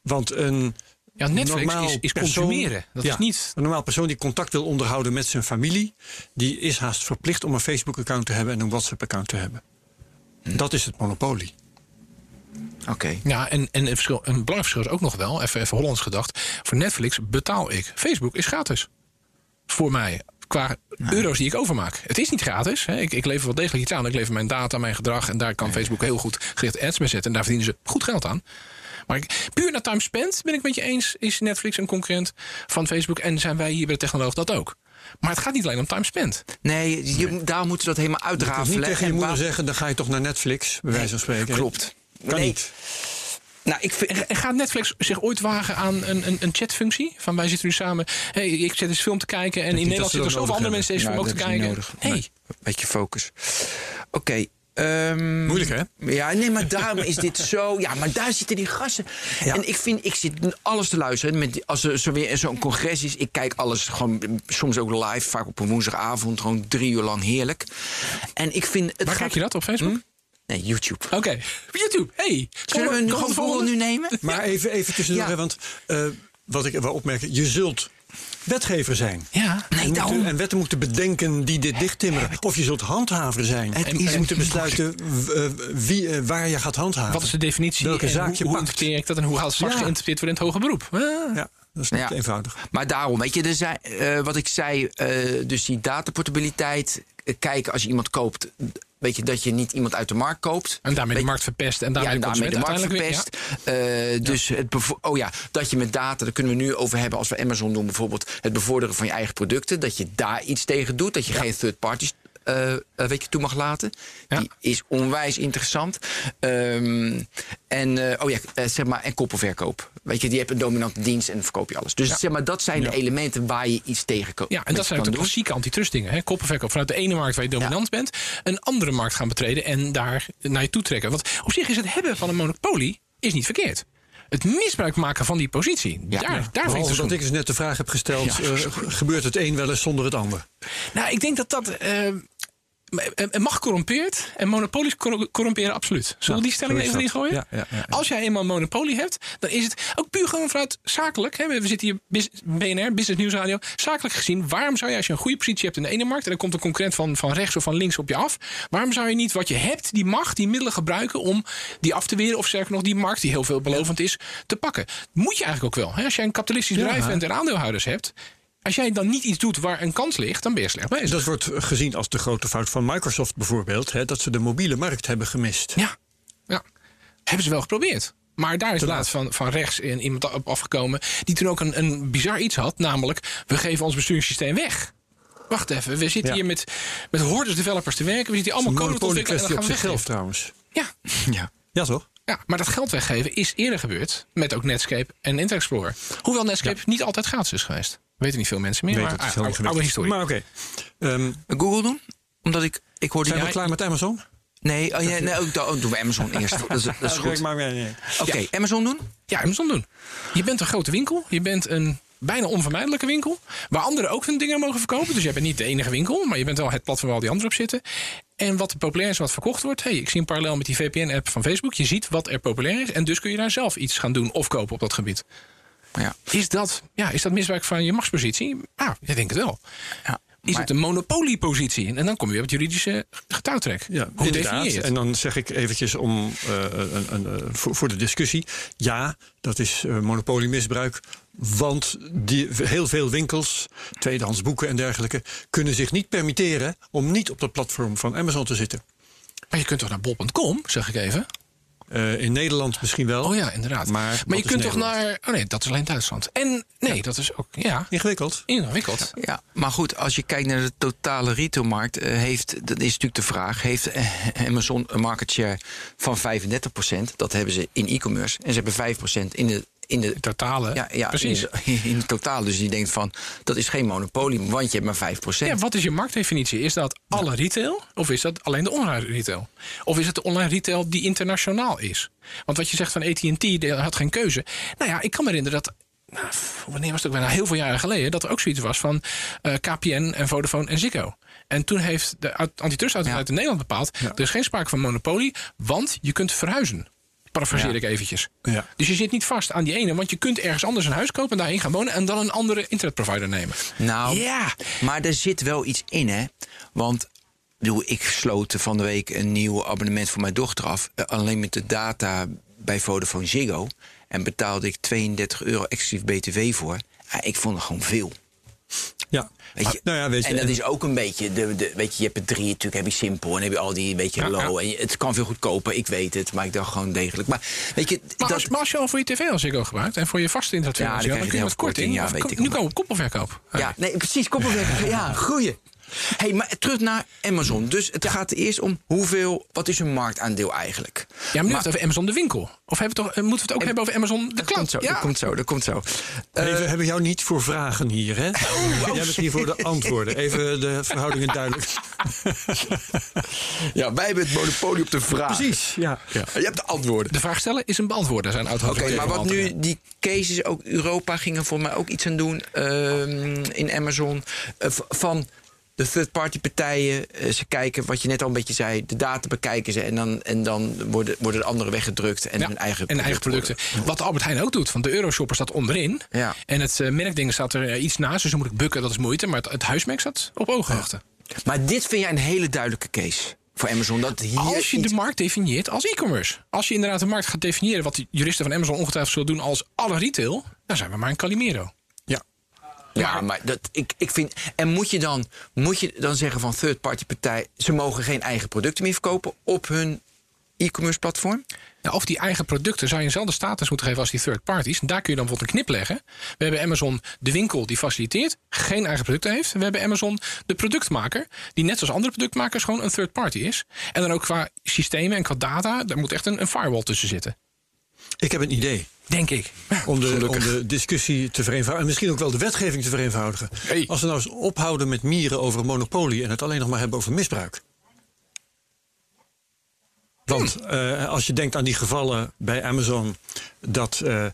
Speaker 1: Want een
Speaker 3: ja, Netflix
Speaker 1: normaal
Speaker 3: is, is
Speaker 1: persoon-
Speaker 3: consumeren. Dat
Speaker 1: Ja,
Speaker 3: is niet...
Speaker 1: Een normaal persoon die contact wil onderhouden met zijn familie, die is haast verplicht om een Facebook-account te hebben en een WhatsApp-account te hebben.
Speaker 3: Hm.
Speaker 1: Dat is het monopolie.
Speaker 2: Oké.
Speaker 3: Ja, en, en een, verschil, een belangrijk verschil is ook nog wel, even, even Hollands gedacht. Voor Netflix betaal ik. Facebook is gratis. Voor mij. Qua euro's die ik overmaak. Het is niet gratis. Hè. Ik, ik lever wel degelijk iets aan. Ik lever mijn data, mijn gedrag. En daar kan Facebook heel goed gericht ads mee zetten. En daar verdienen ze goed geld aan. Maar ik, puur naar time spent ben ik met je eens. Is Netflix een concurrent van Facebook. En zijn wij hier bij de technoloog dat ook. Maar het gaat niet alleen om time spent.
Speaker 2: Nee, je, daar moeten we dat helemaal uitrafelen.
Speaker 1: niet tegen je moeder
Speaker 2: waar-
Speaker 1: zeggen, dan ga je toch naar Netflix, bij wijze van spreken.
Speaker 2: Klopt.
Speaker 1: Kan
Speaker 2: Nee.
Speaker 1: niet.
Speaker 2: Nou, ik vind,
Speaker 3: gaat Netflix zich ooit wagen aan een, een, een chatfunctie? Van wij zitten nu samen, hey, ik zit eens film te kijken... en in Nederland
Speaker 1: ze
Speaker 3: zitten
Speaker 1: dat
Speaker 3: zoveel andere mensen deze film ook te kijken.
Speaker 2: niet nodig.
Speaker 3: Nee.
Speaker 2: Nee, beetje focus. Oké. Ehm,
Speaker 1: Moeilijk, hè?
Speaker 2: Ja, nee, maar daarom is dit zo. Ja, maar daar zitten die gassen. En ik vind, ik zit alles te luisteren. Met, als er zo weer zo'n congres is, ik kijk alles gewoon soms ook live, vaak op een woensdagavond, gewoon drie uur lang heerlijk. En ik vind het
Speaker 3: Waar
Speaker 2: gaat-
Speaker 3: kijk je dat, op Facebook?
Speaker 2: Hm? Nee, YouTube.
Speaker 3: Oké, YouTube. Hey,
Speaker 2: Zullen we gewoon vooral nu nemen?
Speaker 1: Maar even, even tussendoor,
Speaker 2: Ja.
Speaker 1: want eh, wat ik wel opmerk, je zult wetgever zijn.
Speaker 3: Ja.
Speaker 2: Nee,
Speaker 1: en,
Speaker 2: daarom.
Speaker 1: moeten, en wetten moeten bedenken die dit dichttimmeren. Of je zult handhaver zijn.
Speaker 2: Het
Speaker 1: en moeten besluiten eh, wie, eh, waar je gaat handhaven.
Speaker 3: Wat is de definitie
Speaker 1: Welke zaak
Speaker 3: hoe,
Speaker 1: je
Speaker 3: hoe
Speaker 1: pakt.
Speaker 3: interpreteer ik dat... en hoe gaat het straks
Speaker 1: Ja.
Speaker 3: geïnterpreteerd worden in het hoger beroep? Ah.
Speaker 1: Ja, dat is niet
Speaker 2: Ja.
Speaker 1: eenvoudig.
Speaker 2: Maar daarom, weet je, er zijn, eh, wat ik zei, eh, dus die dataportabiliteit. eh, kijken als je iemand koopt, weet je, dat je niet iemand uit de markt koopt.
Speaker 3: En daarmee de markt verpest. En daarmee de
Speaker 2: daarmee de markt verpest. Eh, dus het oh ja, dat je met data, daar kunnen we nu over hebben als we Amazon doen bijvoorbeeld, het bevorderen van je eigen producten, dat je daar iets tegen doet, dat je geen third parties eh, eh, weet je, toe mag laten.
Speaker 3: Ja.
Speaker 2: Die is onwijs interessant. Ehm, en, eh, oh ja, eh, zeg maar, en koppelverkoop. Weet je, die hebt een dominante dienst en dan verkoop je alles. Dus zeg maar, dat zijn de elementen waar je iets tegen ko-
Speaker 3: Ja, en dat zijn ook de
Speaker 2: doen.
Speaker 3: klassieke antitrust dingen. Hè? Koppenverkoop vanuit de ene markt waar je dominant bent, een andere markt gaan betreden en daar naar je toe trekken. Want op zich is het hebben van een monopolie is niet verkeerd. Het misbruik maken van die positie,
Speaker 2: Ja.
Speaker 3: daar,
Speaker 2: Ja.
Speaker 3: daar vind ik
Speaker 1: dat
Speaker 3: dus
Speaker 1: ik eens net de vraag heb gesteld,
Speaker 3: Ja.
Speaker 1: eh, gebeurt het een wel eens zonder het ander?
Speaker 3: Nou, ik denk dat dat. eh, eh, mag corrompeert en monopolies cor- corromperen absoluut. Zullen we die stelling even ingooien?
Speaker 1: Ja, ja, ja, ja.
Speaker 3: Als jij eenmaal een monopolie hebt, dan is het ook puur gewoon vanuit zakelijk. Hè, we zitten hier BNR, Business Nieuwsradio. Zakelijk gezien, waarom zou je als je een goede positie hebt in de ene markt en er komt een concurrent van, van rechts of van links op je af, waarom zou je niet wat je hebt, die macht, die middelen gebruiken om die af te weren of sterker nog die markt die heel veelbelovend is te pakken? Moet je eigenlijk ook wel. Hè? Als jij een kapitalistisch bedrijf bent en aandeelhouders hebt. Als jij dan niet iets doet waar een kans ligt, dan ben je slecht bezig.
Speaker 1: Dat wordt gezien als de grote fout van Microsoft bijvoorbeeld, hè, dat ze de mobiele markt hebben gemist.
Speaker 3: Ja, ja. Hebben ze wel geprobeerd. Maar daar is laatst van, van rechts in iemand op afgekomen. die toen ook een, een bizar iets had. Namelijk, we geven ons besturingssysteem weg. Wacht even, we zitten
Speaker 1: Ja.
Speaker 3: hier met, met hordes developers te werken. We zitten hier allemaal code te ontwikkelen. en dan gaan
Speaker 1: op
Speaker 3: we
Speaker 1: zichzelf trouwens.
Speaker 3: Ja,
Speaker 2: Ja.
Speaker 1: Ja, toch?
Speaker 3: ja, maar dat geld weggeven is eerder gebeurd. Met ook Netscape en Internet Explorer. Hoewel Netscape niet altijd gratis is geweest. Weten niet veel mensen meer.
Speaker 1: Weet
Speaker 3: maar
Speaker 1: het
Speaker 3: ah, oude, oude
Speaker 1: is.
Speaker 3: historie.
Speaker 1: Maar oké. Ehm,
Speaker 2: Google doen? Omdat ik, ik hoorde...
Speaker 1: zijn we klaar met Amazon?
Speaker 2: Nee, oh, ja, nee ook, oh, doen we Amazon eerst. Dat is, dat is
Speaker 1: Oké,
Speaker 2: goed. Oké, Amazon doen?
Speaker 3: Ja, Amazon doen. Je bent een grote winkel. Je bent een bijna onvermijdelijke winkel. Waar anderen ook hun dingen mogen verkopen. Dus je bent niet de enige winkel. Maar je bent wel het platform waar al die anderen op zitten. En wat populair is wat verkocht wordt. Hey, ik zie een parallel met die VPN-app van Facebook. Je ziet wat er populair is. En dus kun je daar zelf iets gaan doen of kopen op dat gebied.
Speaker 2: Ja.
Speaker 3: Is dat, ja, is dat misbruik van je machtspositie? Ah, ik denk het wel.
Speaker 2: ja.
Speaker 3: Is
Speaker 2: Maar-
Speaker 3: het een monopoliepositie? En dan kom je weer op het juridische getouwtrek.
Speaker 1: Ja,
Speaker 3: Hoe definieer
Speaker 1: inderdaad.
Speaker 3: je het?
Speaker 1: En dan zeg ik eventjes om, eh, een, een, eh, voor, voor de discussie. Ja, dat is eh, monopoliemisbruik. Want die, heel veel winkels, tweedehands boeken en dergelijke... kunnen zich niet permitteren om niet op dat platform van Amazon te zitten.
Speaker 3: Maar je kunt toch naar bol.com, zeg ik even?
Speaker 1: Eh, in Nederland misschien wel.
Speaker 3: Oh ja, inderdaad.
Speaker 1: Maar
Speaker 3: je kunt toch naar... Oh nee, dat is alleen Duitsland. En nee, dat is ook... Ja,
Speaker 1: Ingewikkeld.
Speaker 3: ingewikkeld.
Speaker 2: Ja, maar goed, als je kijkt naar de totale retailmarkt, eh, heeft, dat is natuurlijk de vraag: heeft eh, Amazon een market share van 35%? Dat hebben ze in e-commerce. En ze hebben 5% in de. In de
Speaker 3: Totale.
Speaker 2: ja, ja,
Speaker 3: Precies.
Speaker 2: In, de, in het totaal. Dus die denkt van, dat is geen monopolie, want je hebt maar 5%.
Speaker 3: Ja, wat is je marktdefinitie? Is dat alle retail? Of is dat alleen de online retail? Of is het de online retail die internationaal is? Want wat je zegt van AT&T, had geen keuze. Nou ja, ik kan me herinneren dat... Nou, wanneer was het ook bijna heel veel jaren geleden... dat er ook zoiets was van eh, KPN en Vodafone en Ziggo. En toen heeft de aut- antitrustautoriteit
Speaker 2: Ja.
Speaker 3: in Nederland bepaald... er is geen sprake van monopolie, want je kunt verhuizen. Parafraseer ik eventjes.
Speaker 1: Ja.
Speaker 3: Dus je zit niet vast aan die ene, want je kunt ergens anders een huis kopen... en daarheen gaan wonen en dan een andere internetprovider nemen.
Speaker 2: Nou,
Speaker 3: Ja.
Speaker 2: maar er zit wel iets in, hè? Want ik sloot van de week een nieuw abonnement voor mijn dochter af. eh, alleen met de data bij Vodafone Ziggo. En betaalde ik 32 euro exclusief BTW voor. Ja, ik vond het gewoon veel.
Speaker 1: Ja.
Speaker 2: Weet je,
Speaker 1: nou ja, weet je,
Speaker 2: en dat is ook een beetje, de, de, weet je, je hebt het drie, natuurlijk heb je simpel en dan heb je al die een beetje
Speaker 3: Ja,
Speaker 2: low.
Speaker 3: ja.
Speaker 2: En je- het kan veel goedkoper, ik weet het, maar ik dacht gewoon degelijk. Maar weet je,
Speaker 3: Maar,
Speaker 2: dat,
Speaker 3: als, maar als je al voor je tv al Ziggo gebruikt en voor je vaste internet
Speaker 2: Ja, dan
Speaker 3: dan,
Speaker 2: je
Speaker 3: kun je korting.
Speaker 2: korting, ja, weet ik
Speaker 3: nu komen we op koppelverkoop.
Speaker 2: ja, nee, precies, koppelwerk. ja, goeie. Hey, maar terug naar Amazon. Dus het gaat eerst om hoeveel, wat is hun marktaandeel eigenlijk?
Speaker 3: Ja, maar nu het over Amazon de winkel. Of hebben we toch, eh, moeten we het ook hebben over Amazon de
Speaker 2: Dat
Speaker 3: cloud?
Speaker 2: komt zo,
Speaker 3: ja.
Speaker 2: dat komt zo, dat komt zo. Eh,
Speaker 1: we hebben jou niet voor vragen hier, hè?
Speaker 2: Oh,
Speaker 1: Jij bent hier voor de antwoorden. Even de verhoudingen duidelijk.
Speaker 2: ja, wij hebben het monopolie op de vraag.
Speaker 1: Precies, ja. ja.
Speaker 2: Je hebt de antwoorden.
Speaker 3: De vraag stellen is een beantwoorden, zijn oud
Speaker 2: Oké, maar wat nu die cases, ook Europa gingen voor mij ook iets aan doen ehm, in Amazon. eh, van de third-party partijen. eh, ze kijken, wat je net al een beetje zei, de data bekijken ze. En dan, en dan worden, worden de anderen weggedrukt en
Speaker 3: Ja,
Speaker 2: hun eigen
Speaker 3: en eigen
Speaker 2: producten.
Speaker 3: Wat Albert Heijn ook doet. Want de Euroshopper staat onderin.
Speaker 2: Ja.
Speaker 3: En het eh, merkding staat er eh, iets naast. Dus dan moet ik bukken, dat is moeite. Maar het, het huismerk staat op ooghoogte.
Speaker 2: Maar dit vind jij een hele duidelijke case voor Amazon. Dat hier
Speaker 3: Als je
Speaker 2: iets-
Speaker 3: de markt definieert als e-commerce. Als je inderdaad de markt gaat definiëren... wat de juristen van Amazon ongetwijfeld zullen doen als alle retail... dan zijn we maar een Calimero.
Speaker 1: Ja.
Speaker 2: Ja, maar dat, ik, ik vind. En moet je, dan, moet je dan zeggen van third-party partij. ze mogen geen eigen producten meer verkopen op hun e-commerce platform?
Speaker 3: Nou, of die eigen producten zou je eenzelfde status moeten geven als die third parties. Daar kun je dan bijvoorbeeld een knip leggen. We hebben Amazon de winkel die faciliteert, geen eigen producten heeft. We hebben Amazon de productmaker, die net zoals andere productmakers gewoon een third party is. En dan ook qua systemen en qua data, daar moet echt een, een firewall tussen zitten.
Speaker 1: Ik heb een idee.
Speaker 3: Denk ik.
Speaker 1: Om de, om de discussie te vereenvoudigen. En misschien ook wel de wetgeving te vereenvoudigen.
Speaker 3: Hey.
Speaker 1: Als we nou eens ophouden met mieren over een monopolie. en het alleen nog maar hebben over misbruik. Want eh, als je denkt aan die gevallen bij Amazon. dat eh, eh,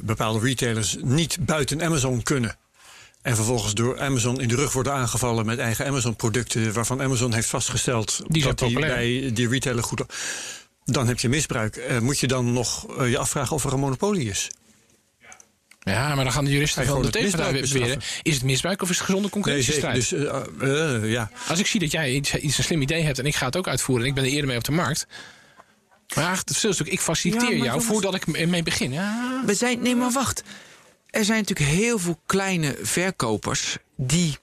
Speaker 1: bepaalde retailers niet buiten Amazon kunnen. En vervolgens door Amazon in de rug worden aangevallen met eigen Amazon-producten. waarvan Amazon heeft vastgesteld
Speaker 3: Die
Speaker 1: dat die bij die retailer goed. Dan heb je misbruik. Eh, moet je dan nog eh, je afvragen of er een monopolie is?
Speaker 3: Ja, maar dan gaan de juristen van de tegenpartij beweren. Is het misbruik of is het gezonde
Speaker 1: Nee,
Speaker 3: concurrentiestrijd?
Speaker 1: Dus eh, ja.
Speaker 3: Als ik zie dat jij iets, iets een slim idee hebt en ik ga het ook uitvoeren... en ik ben er eerder mee op de markt... Maar het verschil is natuurlijk, ik faciliteer
Speaker 2: Ja,
Speaker 3: jou
Speaker 2: jongens-
Speaker 3: voordat ik mee begin. Ja,
Speaker 2: We zijn, nee, maar wacht. Er zijn natuurlijk heel veel kleine verkopers die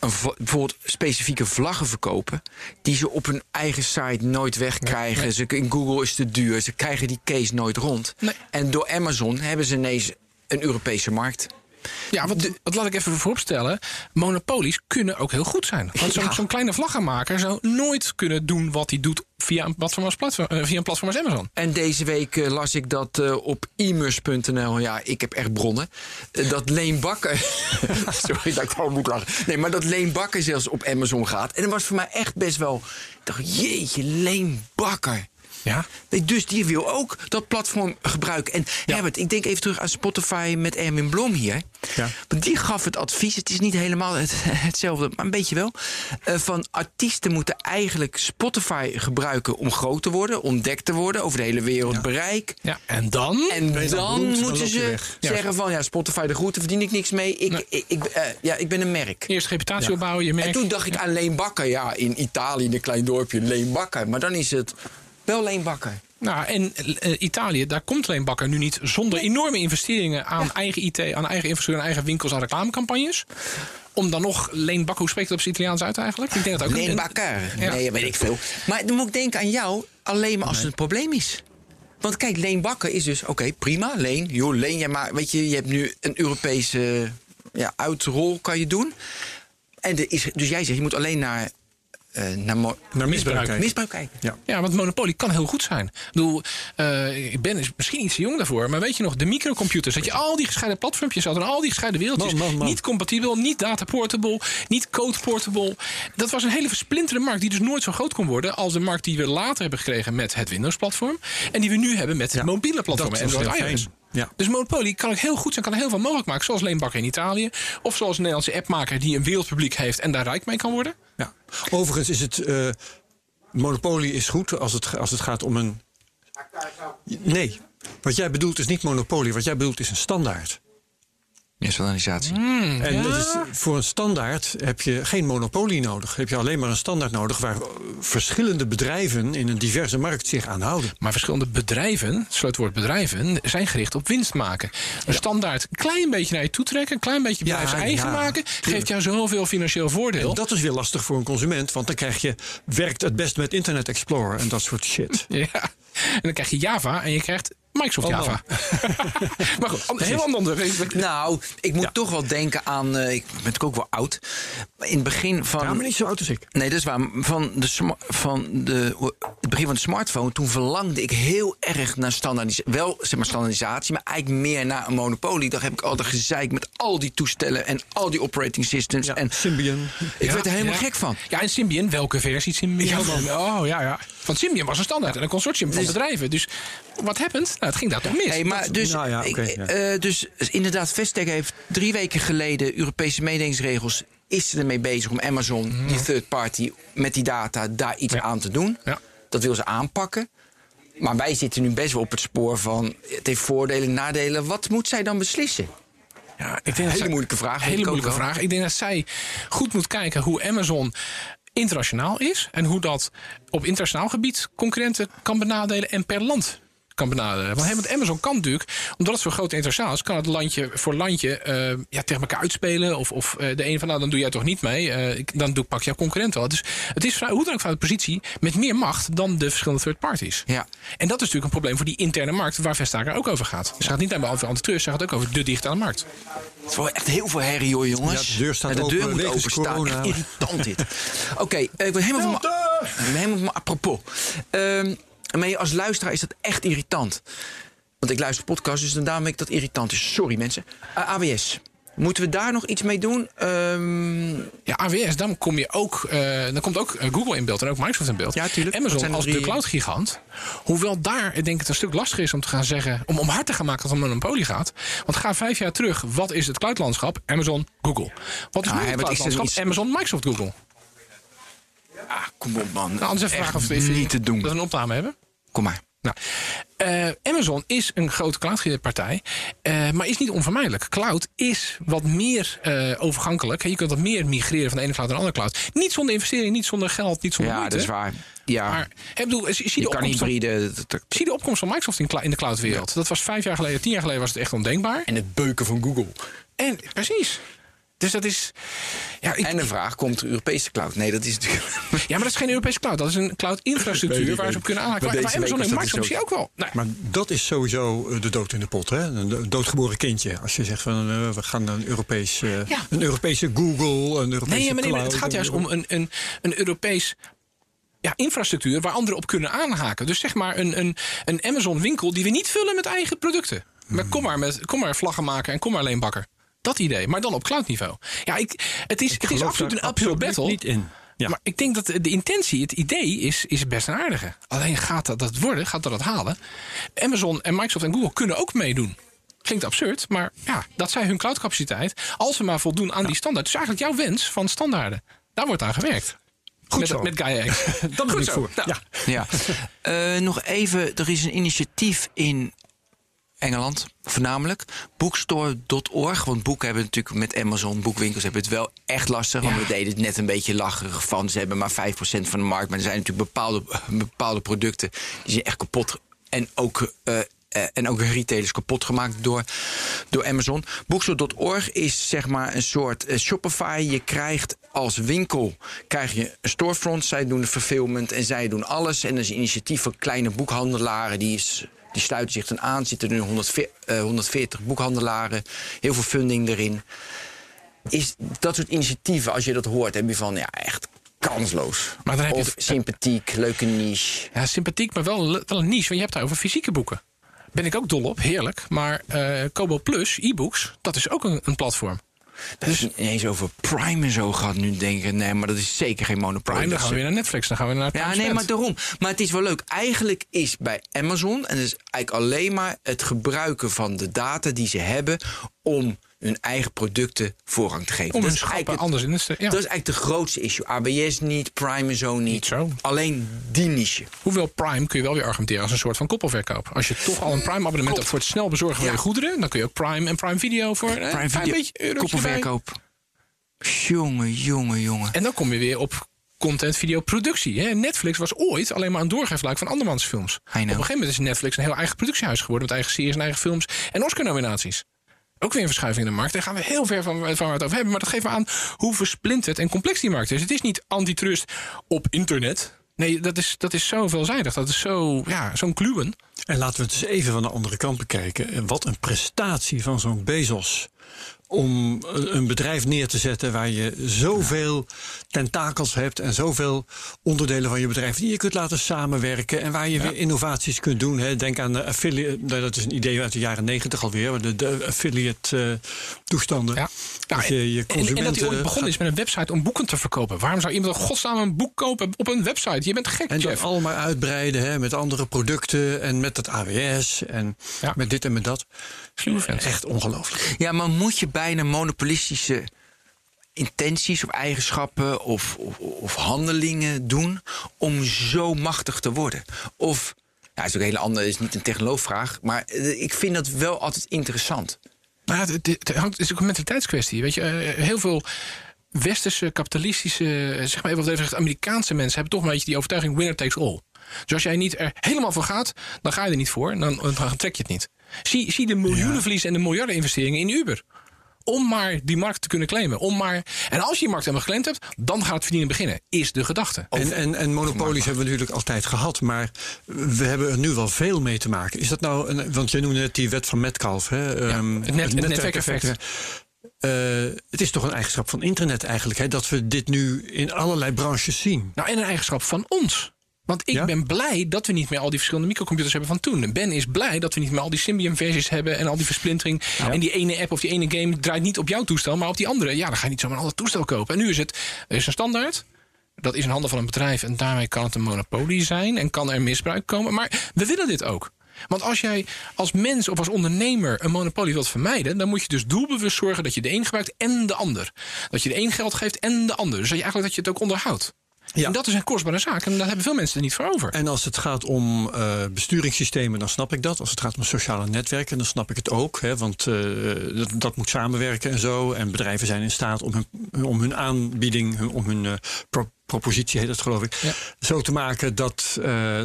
Speaker 2: een, bijvoorbeeld specifieke vlaggen verkopen, die ze op hun eigen site nooit wegkrijgen. Ze, in Google is te duur, ze krijgen die case nooit rond.
Speaker 3: Nee.
Speaker 2: En door Amazon hebben ze ineens een Europese markt.
Speaker 3: Ja, wat, wat laat ik even vooropstellen. Monopolies kunnen ook heel goed zijn. Want zo'n
Speaker 2: Ja.
Speaker 3: kleine vlaggenmaker zou nooit kunnen doen wat hij doet via een platform als, platform, eh, via een platform als Amazon.
Speaker 2: En deze week eh, las ik dat eh, op imus.nl, ja, ik heb echt bronnen, dat Leen Bakker, sorry dat ik gewoon moet lachen, nee, maar dat Leen Bakker zelfs op Amazon gaat. En dat was voor mij echt best wel, ik dacht, jeetje, Leen Bakker.
Speaker 3: Ja.
Speaker 2: Dus die wil ook dat platform gebruiken. En Herbert, ik denk even terug aan Spotify met Erwin Blom hier.
Speaker 1: Ja.
Speaker 2: Want die gaf het advies, het is niet helemaal het, hetzelfde, maar een beetje wel. eh, van artiesten moeten eigenlijk Spotify gebruiken om groot te worden, ontdekt te worden, over de hele wereld bereik.
Speaker 3: ja. En dan?
Speaker 2: En
Speaker 1: dan
Speaker 2: moeten ze zeggen van ja, Spotify de groeten verdien ik niks mee. Ik,
Speaker 3: Nee.
Speaker 2: ik, ik, eh, ja, ik ben een merk.
Speaker 3: Eerst reputatie opbouwen, je merk.
Speaker 2: En toen dacht ik aan Leen Bakker. Ja, in Italië, in een klein dorpje, Leen Bakker. Maar dan is het wel Leen Bakker.
Speaker 3: Nou, en eh, Italië, daar komt Leen Bakker nu niet zonder enorme investeringen aan eigen IT, aan eigen infrastructuur, aan eigen winkels, aan reclamecampagnes. Om dan nog Leen Bakker, hoe spreekt het op zijn Italiaans uit eigenlijk? Ik denk dat ook
Speaker 2: Leen
Speaker 3: een-
Speaker 2: Bakker.
Speaker 3: Ja.
Speaker 2: Nee, weet ik veel. Maar dan moet ik denken aan jou alleen maar als het een probleem is. Want kijk, Leen Bakker is dus, oké, prima, Leen. Joh, Leen, jij maar, weet je, je hebt nu een Europese ja, uitrol kan je doen. En er is, dus jij zegt, je moet alleen naar, naar, mo-
Speaker 1: Naar misbruik kijken.
Speaker 2: misbruik kijken.
Speaker 1: Ja.
Speaker 3: Ja, want Monopoly kan heel goed zijn. Ik bedoel, eh, ik ben is misschien iets te jong daarvoor. Maar weet je nog, de microcomputers. Dat je al die gescheiden platformpjes had en al die gescheiden wereldjes.
Speaker 1: Man, man, man.
Speaker 3: Niet compatibel, niet data portable, niet code portable. Dat was een hele versplinterde markt die dus nooit zo groot kon worden als de markt die we later hebben gekregen met het Windows-platform. En die we nu hebben met het mobiele platform
Speaker 1: dat
Speaker 3: en Android iOS.
Speaker 1: Ja.
Speaker 3: Dus Monopoly kan ook heel goed zijn, kan heel veel mogelijk maken. Zoals Leenbakker in Italië. Of zoals een Nederlandse appmaker die een wereldpubliek heeft en daar rijk mee kan worden.
Speaker 1: Ja. Overigens is het. eh, monopolie is goed als het, als het gaat om een. Nee. Wat jij bedoelt is niet monopolie. Wat jij bedoelt is een standaard.
Speaker 2: Ja, standaardisatie.
Speaker 1: En is, voor een standaard heb je geen monopolie nodig. Heb je alleen maar een standaard nodig waar verschillende bedrijven in een diverse markt zich aan houden.
Speaker 3: Maar verschillende bedrijven, sleutelwoord bedrijven, zijn gericht op winst maken. Een standaard een klein beetje naar je toe trekken, een klein beetje
Speaker 1: Ja,
Speaker 3: bedrijfseigen
Speaker 1: ja,
Speaker 3: maken, geeft jou zoveel financieel voordeel.
Speaker 1: En dat is weer lastig voor een consument, want dan krijg je werkt het best met Internet Explorer en dat soort shit.
Speaker 3: Ja. En dan krijg je Java en je krijgt Microsoft
Speaker 1: Oh,
Speaker 3: Java. maar goed, een heel ander.
Speaker 2: Nou, ik moet toch wel denken aan. eh, ik ben natuurlijk ook wel oud. In het begin van.
Speaker 1: Ja, maar niet zo oud als ik.
Speaker 2: Nee, dat is waar. Van, de, van de, het begin van de smartphone, toen verlangde ik heel erg naar standaardisatie. Wel zeg maar standaardisatie, maar eigenlijk meer naar een monopolie. Daar heb ik altijd gezeik met al die toestellen en al die operating systems.
Speaker 1: Ja,
Speaker 2: en
Speaker 1: Symbian.
Speaker 2: ik
Speaker 3: Ja,
Speaker 2: werd er helemaal gek van.
Speaker 3: Ja, en Symbian, welke versie Symbian? oh ja, ja. Want Symbian was een standaard en een consortium van
Speaker 2: Dus-
Speaker 3: bedrijven. Dus wat happened? Nou, het ging daar toch mis.
Speaker 2: Hey, maar dus,
Speaker 1: nou ja, oké,
Speaker 2: ik-
Speaker 1: ja.
Speaker 2: eh, dus inderdaad, Vestec heeft drie weken geleden Europese mededingingsregels. Is ze ermee bezig om Amazon, die third party, met die data daar iets
Speaker 3: Ja.
Speaker 2: aan te doen?
Speaker 3: Ja.
Speaker 2: Dat wil ze aanpakken. Maar wij zitten nu best wel op het spoor van. Het heeft voordelen, nadelen. Wat moet zij dan beslissen?
Speaker 3: Ja, ik denk dat
Speaker 2: Hele
Speaker 3: zij-
Speaker 2: moeilijke vraag,
Speaker 3: Hele moeilijke vraag. Ik denk dat zij goed moet kijken hoe Amazon internationaal is. En hoe dat op internationaal gebied concurrenten kan benadelen en per land kan benadelen. Want, Amazon kan natuurlijk, omdat het zo groot en internationaal is, kan het landje voor landje eh, ja, tegen elkaar uitspelen. Of, of eh, de een van nou, dan doe jij toch niet mee. eh, ik- dan doe, pak jouw concurrent wel. Dus het is hoe dan ook vanuit de positie met meer macht dan de verschillende third parties.
Speaker 2: Ja.
Speaker 3: En dat is natuurlijk een probleem voor die interne markt waar Vestager ook over gaat. Dus het gaat niet alleen maar over antitrust, het gaat ook over de digitale markt.
Speaker 2: Het is wel echt heel veel herrie hoor, jongens.
Speaker 1: Ja, de deur staat
Speaker 2: de deur
Speaker 1: open
Speaker 2: moet openstaan. Echt irritant dit. Oké, ik ben helemaal van mijn- ik ben helemaal van apropos. Ehm, maar als luisteraar is dat echt irritant. Want ik luister podcasts, dus dan daarom ik dat irritant is. Sorry mensen. AWS. Moeten we daar nog iets mee doen? Ehm,
Speaker 3: Ja, AWS, dan kom je ook, eh, dan komt ook eh, Google in beeld en ook Microsoft in beeld.
Speaker 2: Ja, tuurlijk.
Speaker 3: Amazon als de cloud-gigant. Hoewel daar, ik denk het een stuk lastiger is om te gaan zeggen, om, om hard te gaan maken dat het om een monopolie gaat. Want ga vijf jaar terug. Wat is het cloudlandschap? Amazon, Google. Wat is nu het cloudlandschap? Amazon, Microsoft, Google.
Speaker 2: Ah, kom op man.
Speaker 3: Nou, anders even vragen of we even
Speaker 2: niet te doen.
Speaker 3: dat we een opname hebben.
Speaker 2: Kom maar.
Speaker 3: Nou, eh, Amazon is een grote cloud-partij, eh, maar is niet onvermijdelijk. Cloud is wat meer eh, overgankelijk. Je kunt wat meer migreren van de ene cloud naar de andere cloud. Niet zonder investering, niet zonder geld, niet zonder
Speaker 2: Ja,
Speaker 3: moeite.
Speaker 2: dat is waar. Ja,
Speaker 3: Maar ik bedoel, zie, zie
Speaker 2: je
Speaker 3: de
Speaker 2: kan
Speaker 3: van, zie de opkomst van Microsoft in de cloudwereld. Dat was vijf jaar geleden, tien jaar geleden was het echt ondenkbaar.
Speaker 2: En het beuken van Google.
Speaker 3: En precies. Dus dat is. Ja, ik,
Speaker 2: En de vraag, komt er Europese cloud? Nee, dat is natuurlijk...
Speaker 3: ja, maar dat is geen Europese cloud. Dat is een cloud-infrastructuur waar
Speaker 2: weet
Speaker 3: ze op kunnen aanhaken.
Speaker 2: Maar
Speaker 3: Amazon en Microsoft
Speaker 2: dus
Speaker 3: misschien ook wel. Nee.
Speaker 1: Maar dat is sowieso eh, de dood in de pot. Hè? Een do- doodgeboren kindje. Als je zegt van eh, we gaan een, Europees, eh,
Speaker 3: Ja.
Speaker 1: een Europese Google, een Europese
Speaker 3: Nee, maar, nee, maar het gaat juist om een, een, een Europees ja, infrastructuur waar anderen op kunnen aanhaken. Dus zeg maar een, een, een Amazon-winkel die we niet vullen met eigen producten. Maar kom maar, met, kom maar vlaggen maken en kom maar alleen bakker. Dat idee, maar dan op cloudniveau. Ja, ik, het is, het is absoluut een uphill
Speaker 1: absoluut
Speaker 3: battle.
Speaker 1: niet in. Ja.
Speaker 3: Maar ik denk dat de intentie, het idee is, is best een aardige. Alleen gaat dat, dat worden, gaat dat het halen? Amazon en Microsoft en Google kunnen ook meedoen. Klinkt absurd, maar ja, dat zij hun cloudcapaciteit, als ze maar voldoen aan die standaard. Dus eigenlijk jouw wens van standaarden. Daar wordt aan gewerkt.
Speaker 1: Goed
Speaker 3: met,
Speaker 1: zo.
Speaker 3: Met Gaia X.
Speaker 1: Dat
Speaker 3: Goed
Speaker 1: ik
Speaker 3: zo.
Speaker 1: voor.
Speaker 3: Nou,
Speaker 1: Ja.
Speaker 2: Ja. Eh, nog even, er is een initiatief in Engeland, voornamelijk. Bookstore.org. Want boeken hebben natuurlijk met Amazon, boekwinkels hebben het wel echt lastig. Want
Speaker 3: Ja.
Speaker 2: we deden het net een beetje lacherig van. Ze hebben maar 5% van de markt. Maar er zijn natuurlijk bepaalde, bepaalde producten die zijn echt kapot. En ook. eh, eh, en ook retailers kapot gemaakt door, door Amazon. Bookstore.org is zeg maar een soort eh, Shopify. Je krijgt als winkel krijg je een storefront. Zij doen de fulfillment en zij doen alles. En dat is een initiatief van kleine boekhandelaren. Die, is, die sluiten zich dan aan. Zitten nu 140, eh, 140 boekhandelaren. Heel veel funding erin. Is dat soort initiatieven, als je dat hoort, heb je van ja, echt kansloos.
Speaker 3: Maar dan heb je
Speaker 2: of
Speaker 3: het-
Speaker 2: sympathiek, leuke niche.
Speaker 3: Ja, sympathiek, maar wel, wel een niche. Want je hebt het over fysieke boeken. Ben ik ook dol op, heerlijk. Maar eh Kobo Plus, e-books, dat is ook een, een platform.
Speaker 2: Dus niet eens over Prime en zo gehad nu denken. Nee, maar dat is zeker geen monopolie.
Speaker 3: Prime, dan gaan we
Speaker 2: is-
Speaker 3: weer naar Netflix, dan gaan we naar
Speaker 2: Ja, nee, maar daarom. Maar het is wel leuk. Eigenlijk is bij Amazon, en dat is eigenlijk alleen maar het gebruiken van de data die ze hebben om hun eigen producten voorrang te geven.
Speaker 3: Om hun schappen anders in stellen. Ja.
Speaker 2: dat is eigenlijk de grootste issue. ABS niet, Prime en zo niet.
Speaker 3: Niet zo.
Speaker 2: Alleen die niche.
Speaker 3: Hoewel Prime kun je wel weer argumenteren als een soort van koppelverkoop. Als je toch al een Prime-abonnement hebt voor het snel bezorgen van je goederen, dan kun je ook Prime en Prime Video voor eh,
Speaker 2: Prime
Speaker 3: een
Speaker 2: Video,
Speaker 3: beetje eurotje erbij.
Speaker 2: koppelverkoop. Jongen, jongen, jongen.
Speaker 3: En dan kom je weer op content, video, productie. Hè. Netflix was ooit alleen maar een doorgeefluik van andermans films. Op een gegeven moment is Netflix een heel eigen productiehuis geworden... met eigen series en eigen films en Oscar-nominaties. Ook weer een verschuiving in de markt. Daar gaan we heel ver van, van het over hebben. Maar dat geeft aan hoe versplinterd en complex die markt is. Het is niet antitrust op internet. Nee, dat is, dat is zo veelzijdig. Dat is zo, ja, zo'n kluwen.
Speaker 1: En laten we het eens even van de andere kant bekijken. En Wat een prestatie van zo'n Bezos. Om een een bedrijf neer te zetten waar je zoveel tentakels hebt en zoveel onderdelen van je bedrijf die je kunt laten samenwerken en waar je weer innovaties kunt doen. Hè. Denk aan de affiliate, nou, dat is een idee uit de jaren negentig alweer, de, de affiliate eh, toestanden.
Speaker 3: Ja.
Speaker 1: Dat je je
Speaker 3: en, en dat hij ooit begonnen
Speaker 1: gaat-
Speaker 3: is met een website om boeken te verkopen. Waarom zou iemand in godsnaam een boek kopen op een website? Je bent gek,
Speaker 1: En dat
Speaker 3: Jeff.
Speaker 1: allemaal uitbreiden hè, met andere producten en met dat AWS en
Speaker 3: Ja.
Speaker 1: met dit en met dat. Echt ongelooflijk.
Speaker 2: Ja, maar moet je bijna monopolistische intenties of eigenschappen of, of, of handelingen doen om zo machtig te worden? Of, ja, is ook een hele andere, is niet een technoloogvraag, maar eh, ik vind dat wel altijd interessant.
Speaker 3: Maar ja, het, het, hangt- het is ook een mentaliteitskwestie. Weet je, eh, heel veel westerse, kapitalistische, eh, zeg maar even wat even gezegd, Amerikaanse mensen hebben toch een beetje die overtuiging winner takes all. Dus als jij niet er helemaal voor gaat, dan ga je er niet voor. Dan, dan trek je het niet. Zie, zie de miljoenenverlies en de miljarden investeringen in Uber. Om maar die markt te kunnen claimen. Om maar, en als je die markt helemaal geclaimd hebt, dan gaat het verdienen beginnen. Is de gedachte.
Speaker 1: En, en, en monopolies hebben we natuurlijk altijd gehad, maar we hebben er nu wel veel mee te maken. Is dat nou, een, want jij noemde net die wet van Metcalf, hè? ehm,
Speaker 3: het net- het netwerkeffect.
Speaker 1: Eh, het is toch een eigenschap van internet eigenlijk, hè? dat we dit nu in allerlei branches zien.
Speaker 3: Nou, en een eigenschap van ons. Want ik
Speaker 1: Ja?
Speaker 3: ben blij dat we niet meer al die verschillende microcomputers hebben van toen. Ben is blij dat we niet meer al die Symbian-versies hebben en al die versplintering. En die ene app of die ene game draait niet op jouw toestel, maar op die andere. Ja, dan ga je niet zomaar een ander toestel kopen. En nu is het, er is een standaard. Dat is in handen van een bedrijf en daarmee kan het een monopolie zijn en kan er misbruik komen. Maar we willen dit ook. Want als jij als mens of als ondernemer een monopolie wilt vermijden, dan moet je dus doelbewust zorgen dat je de een gebruikt en de ander. Dat je de een geld geeft en de ander. Dus dat je eigenlijk dat je het ook onderhoudt.
Speaker 1: Ja.
Speaker 3: En dat is een kostbare zaak en daar hebben veel mensen er niet voor over.
Speaker 1: En als het gaat om eh, besturingssystemen, dan snap ik dat. Als het gaat om sociale netwerken, dan snap ik het ook. Hè, want eh, dat, dat moet samenwerken en zo. En bedrijven zijn in staat om hun, om hun aanbieding, hun- om hun eh, pro- propositie, heet dat geloof ik,
Speaker 3: Ja.
Speaker 1: zo te maken dat,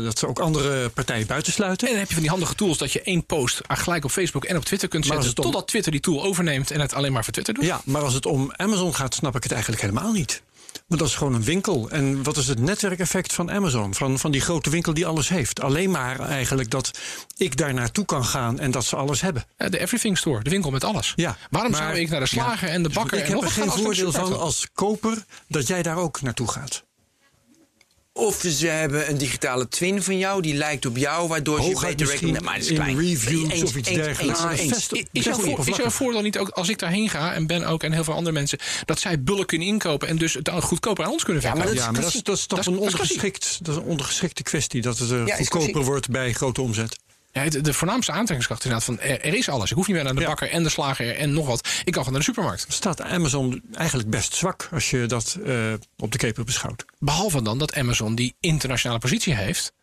Speaker 1: dat ze ook andere partijen buitensluiten.
Speaker 3: En dan heb je van die handige tools dat je één post gelijk op Facebook en op Twitter kunt zetten.
Speaker 1: om-
Speaker 3: Totdat Twitter die tool overneemt en het alleen maar voor Twitter doet.
Speaker 1: Ja, maar als het om Amazon gaat, snap ik het eigenlijk helemaal niet. Want dat is gewoon een winkel. En wat is het netwerkeffect van Amazon? Van, van die grote winkel die alles heeft. Alleen maar eigenlijk dat ik daar naartoe kan gaan en dat ze alles hebben.
Speaker 3: De Everything Store, de winkel met alles.
Speaker 1: Ja,
Speaker 3: Waarom
Speaker 1: maar-
Speaker 3: zou ik naar de slager en de bakker
Speaker 1: ik
Speaker 3: en
Speaker 1: heb er geen voordeel van als koper dat jij daar ook naartoe gaat.
Speaker 2: Of ze hebben een digitale twin van jou, die lijkt op jou, waardoor ze je beter rekenen. Maar dat is
Speaker 1: in
Speaker 2: klein.
Speaker 1: reviews
Speaker 2: Eens,
Speaker 1: of iets
Speaker 2: eens,
Speaker 1: dergelijks.
Speaker 2: eens, eens.
Speaker 3: Is, is, er voor, is een
Speaker 1: oppervlakkig.
Speaker 3: voordeel niet ook als ik daarheen ga en Ben ook en heel veel andere mensen, dat zij bullen kunnen inkopen en dus het dan goedkoper aan ons kunnen
Speaker 2: maar
Speaker 3: verkopen?
Speaker 2: dat
Speaker 1: Ja, maar dat is, dat is toch
Speaker 3: Dat is-
Speaker 1: een, ondergeschikt, dat is een ondergeschikte kwestie. Dat het goedkoper wordt bij grote omzet.
Speaker 3: Ja, de voornaamste aantrekkingskracht is inderdaad van er, er is alles. Ik hoef niet meer naar de
Speaker 1: Ja.
Speaker 3: bakker en de slager en nog wat. Ik kan gewoon naar de supermarkt.
Speaker 1: Staat Amazon eigenlijk best zwak als je dat eh, op de keper beschouwt.
Speaker 3: Behalve dan dat Amazon die internationale positie heeft.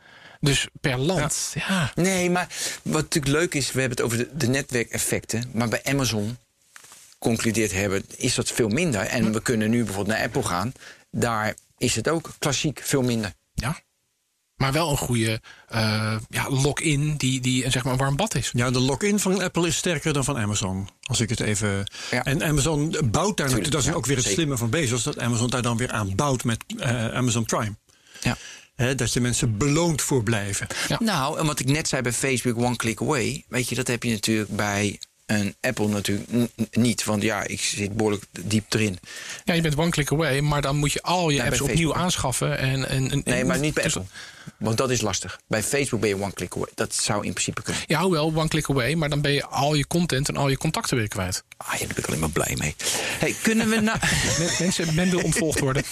Speaker 3: Dus per land, ja.
Speaker 2: Nee, maar wat natuurlijk leuk is, we hebben het over de, de netwerkeffecten. Maar bij Amazon, concludeert hebben, is dat veel minder. En we kunnen nu bijvoorbeeld naar Apple gaan. Daar is het ook klassiek veel minder.
Speaker 3: Maar wel een goede eh, ja, lock-in die, die zeg maar een warm bad is.
Speaker 1: Ja, de login van Apple is sterker dan van Amazon. Als ik het even.
Speaker 2: Ja.
Speaker 1: En Amazon bouwt daar natuurlijk. Dat is
Speaker 2: ja,
Speaker 1: ook weer het
Speaker 2: zeker.
Speaker 1: slimme van Bezos. Dat Amazon daar dan weer aan bouwt met eh, Amazon Prime.
Speaker 2: Ja.
Speaker 1: Hè, dat je mensen beloont voor blijven.
Speaker 3: Ja.
Speaker 2: Nou, en wat ik net zei bij Facebook, one click away. Weet je, dat heb je natuurlijk bij een Apple natuurlijk niet. Want ja, ik zit behoorlijk diep erin.
Speaker 3: Ja, je bent one click away, maar dan moet je al je
Speaker 2: Ja,
Speaker 3: apps opnieuw aanschaffen. En, en, en-
Speaker 2: Nee, maar niet bij
Speaker 3: dus-
Speaker 2: Apple. Want dat is lastig. Bij Facebook ben je one click away. Dat zou in principe kunnen.
Speaker 3: Ja, hoewel, one click away, maar dan ben je al je content en al je contacten weer kwijt.
Speaker 2: Ah, ja, daar ben ik alleen maar blij mee. Hey, kunnen we nou...
Speaker 3: Men- Mensen, men wil ontvolgd worden.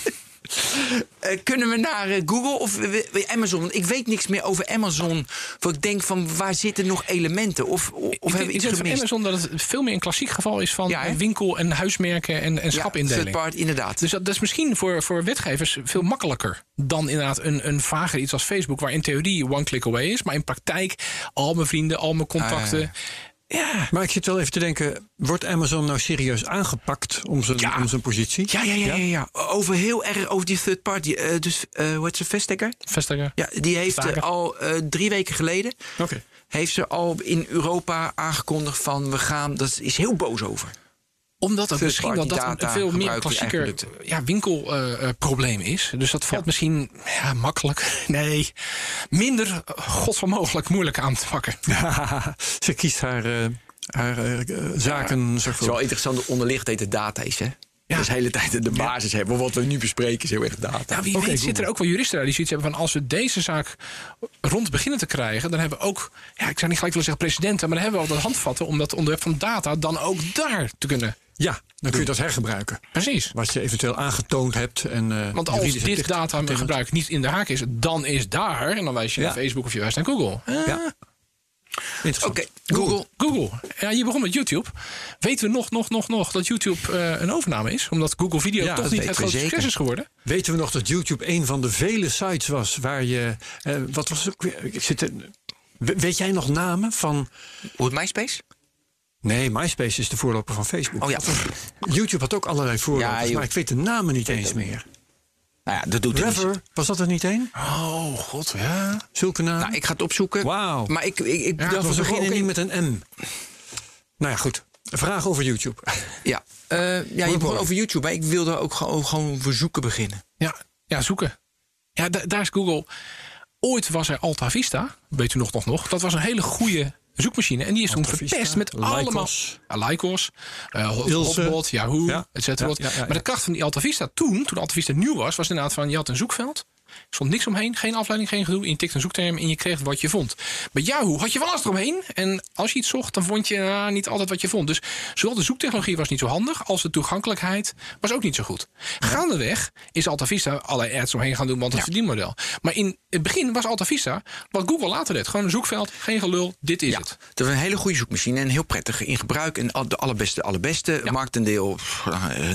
Speaker 2: Eh, kunnen we naar eh, Google of we- Amazon? Want ik weet niks meer over Amazon. Voor ik denk van waar zitten nog elementen? Of, of,
Speaker 3: ik
Speaker 2: hebben we
Speaker 3: ik
Speaker 2: iets gemist?
Speaker 3: Amazon dat het veel meer een klassiek geval is van
Speaker 2: Ja,
Speaker 3: winkel- en huismerken en, en
Speaker 2: Ja,
Speaker 3: schapindeling.
Speaker 2: third part, inderdaad.
Speaker 3: Dus dat, dat is misschien voor, voor wetgevers veel makkelijker dan inderdaad een, een vager iets als Facebook, waar in theorie one click away is, maar in praktijk al mijn vrienden, al mijn contacten. Ja.
Speaker 1: Maar ik zit wel even te denken, wordt Amazon nou serieus aangepakt om zijn,
Speaker 2: Ja.
Speaker 1: om zijn positie?
Speaker 2: Ja, ja, ja, ja, ja. Over heel erg over die third party. eh, dus, eh hoe heet ze, Vestager?
Speaker 3: Vestigen.
Speaker 2: Ja, die heeft eh,
Speaker 3: Vestager.
Speaker 2: al eh, drie weken geleden...
Speaker 1: Oké.
Speaker 2: heeft ze al in Europa aangekondigd van... we gaan, dat is heel boos over.
Speaker 3: Omdat het misschien wel dat een veel meer klassieker ja, winkelprobleem is. Dus dat valt misschien ja, makkelijk. Nee, minder eh, god van mogelijk moeilijk aan te pakken.
Speaker 1: Ze kiest haar, eh, haar eh, eh, zaken
Speaker 2: Het is wel interessant, de onderliggende data is, hè? Ja. Dus de hele tijd de basis hebben. Wat we nu bespreken is heel erg data.
Speaker 3: Ja, wie weet zitten er ook wel juristen daar die zoiets hebben van... als we deze zaak rond beginnen te krijgen... dan hebben we ook, ja, ik zou niet gelijk willen zeggen presidenten... maar dan hebben we al de handvatten om dat onderwerp van data... dan ook daar te kunnen.
Speaker 1: Ja, dan kun je dat hergebruiken.
Speaker 3: Precies.
Speaker 1: Wat je eventueel aangetoond hebt. En, eh,
Speaker 3: Want als dit
Speaker 1: plicht-
Speaker 3: data gebruik niet in de haak is... dan is daar, en dan wijs je
Speaker 1: Ja.
Speaker 3: naar Facebook of je wijst naar Google.
Speaker 1: Ja. Interessant.
Speaker 2: Oké, Google.
Speaker 3: Google. Ja, je begon met YouTube. Weten we nog, nog, nog, nog dat YouTube eh, een overname is? Omdat Google Video
Speaker 1: Ja,
Speaker 3: toch niet het grote succes is geworden?
Speaker 1: Weten we nog dat YouTube een van de vele sites was waar je. eh, wat was het ook weer? Ik zit We- weet jij nog namen van.
Speaker 2: Hoe het MySpace?
Speaker 1: Nee, MySpace is de voorloper van Facebook.
Speaker 2: Oh ja.
Speaker 1: YouTube had ook allerlei voorlopers,
Speaker 2: Ja,
Speaker 1: maar ik weet de namen niet eens meer.
Speaker 2: Nou ja, dat doet er.
Speaker 1: Rever, was dat er niet één?
Speaker 3: Oh, god, ja.
Speaker 1: Zulke namen?
Speaker 2: Nou, ik ga het opzoeken.
Speaker 1: Wauw.
Speaker 2: Maar ik, ik, ik
Speaker 1: was ook
Speaker 2: beginnen
Speaker 1: niet met een M. Nou ja, goed. Een vraag over YouTube.
Speaker 2: Ja, eh, ja je begon over YouTube. Maar ik wilde ook gewoon, gewoon voor zoeken beginnen.
Speaker 3: Ja, ja zoeken. Ja, da- daar is Google. Ooit was er Alta Vista, weet u nog, nog, nog. Dat was een hele goede zoekmachine. En die is toen verpest met allemaal... Lycos, eh, Hot-
Speaker 1: Ilse.
Speaker 3: Hotbot, Yahoo,
Speaker 1: Ja.
Speaker 3: et cetera.
Speaker 1: Ja, ja, ja, ja.
Speaker 3: Maar de kracht van die Alta Vista toen, toen Alta Vista nieuw was... was inderdaad van, je had een zoekveld. Er stond niks omheen, geen afleiding, geen gedoe. Je tikt een zoekterm en je kreeg wat je vond. Bij Yahoo had je wel alles eromheen. En als je iets zocht, dan vond je ah, niet altijd wat je vond. Dus zowel de zoektechnologie was niet zo handig... als de toegankelijkheid was ook niet zo goed. Gaandeweg is Alta Vista allerlei ads omheen gaan doen... want het verdienmodel. Maar in het begin was Alta Vista wat Google later deed. Gewoon een zoekveld, geen gelul, dit is het.
Speaker 2: Dat was een hele goede zoekmachine en heel prettig in gebruik. En al- de allerbeste, allerbeste. Marktendeel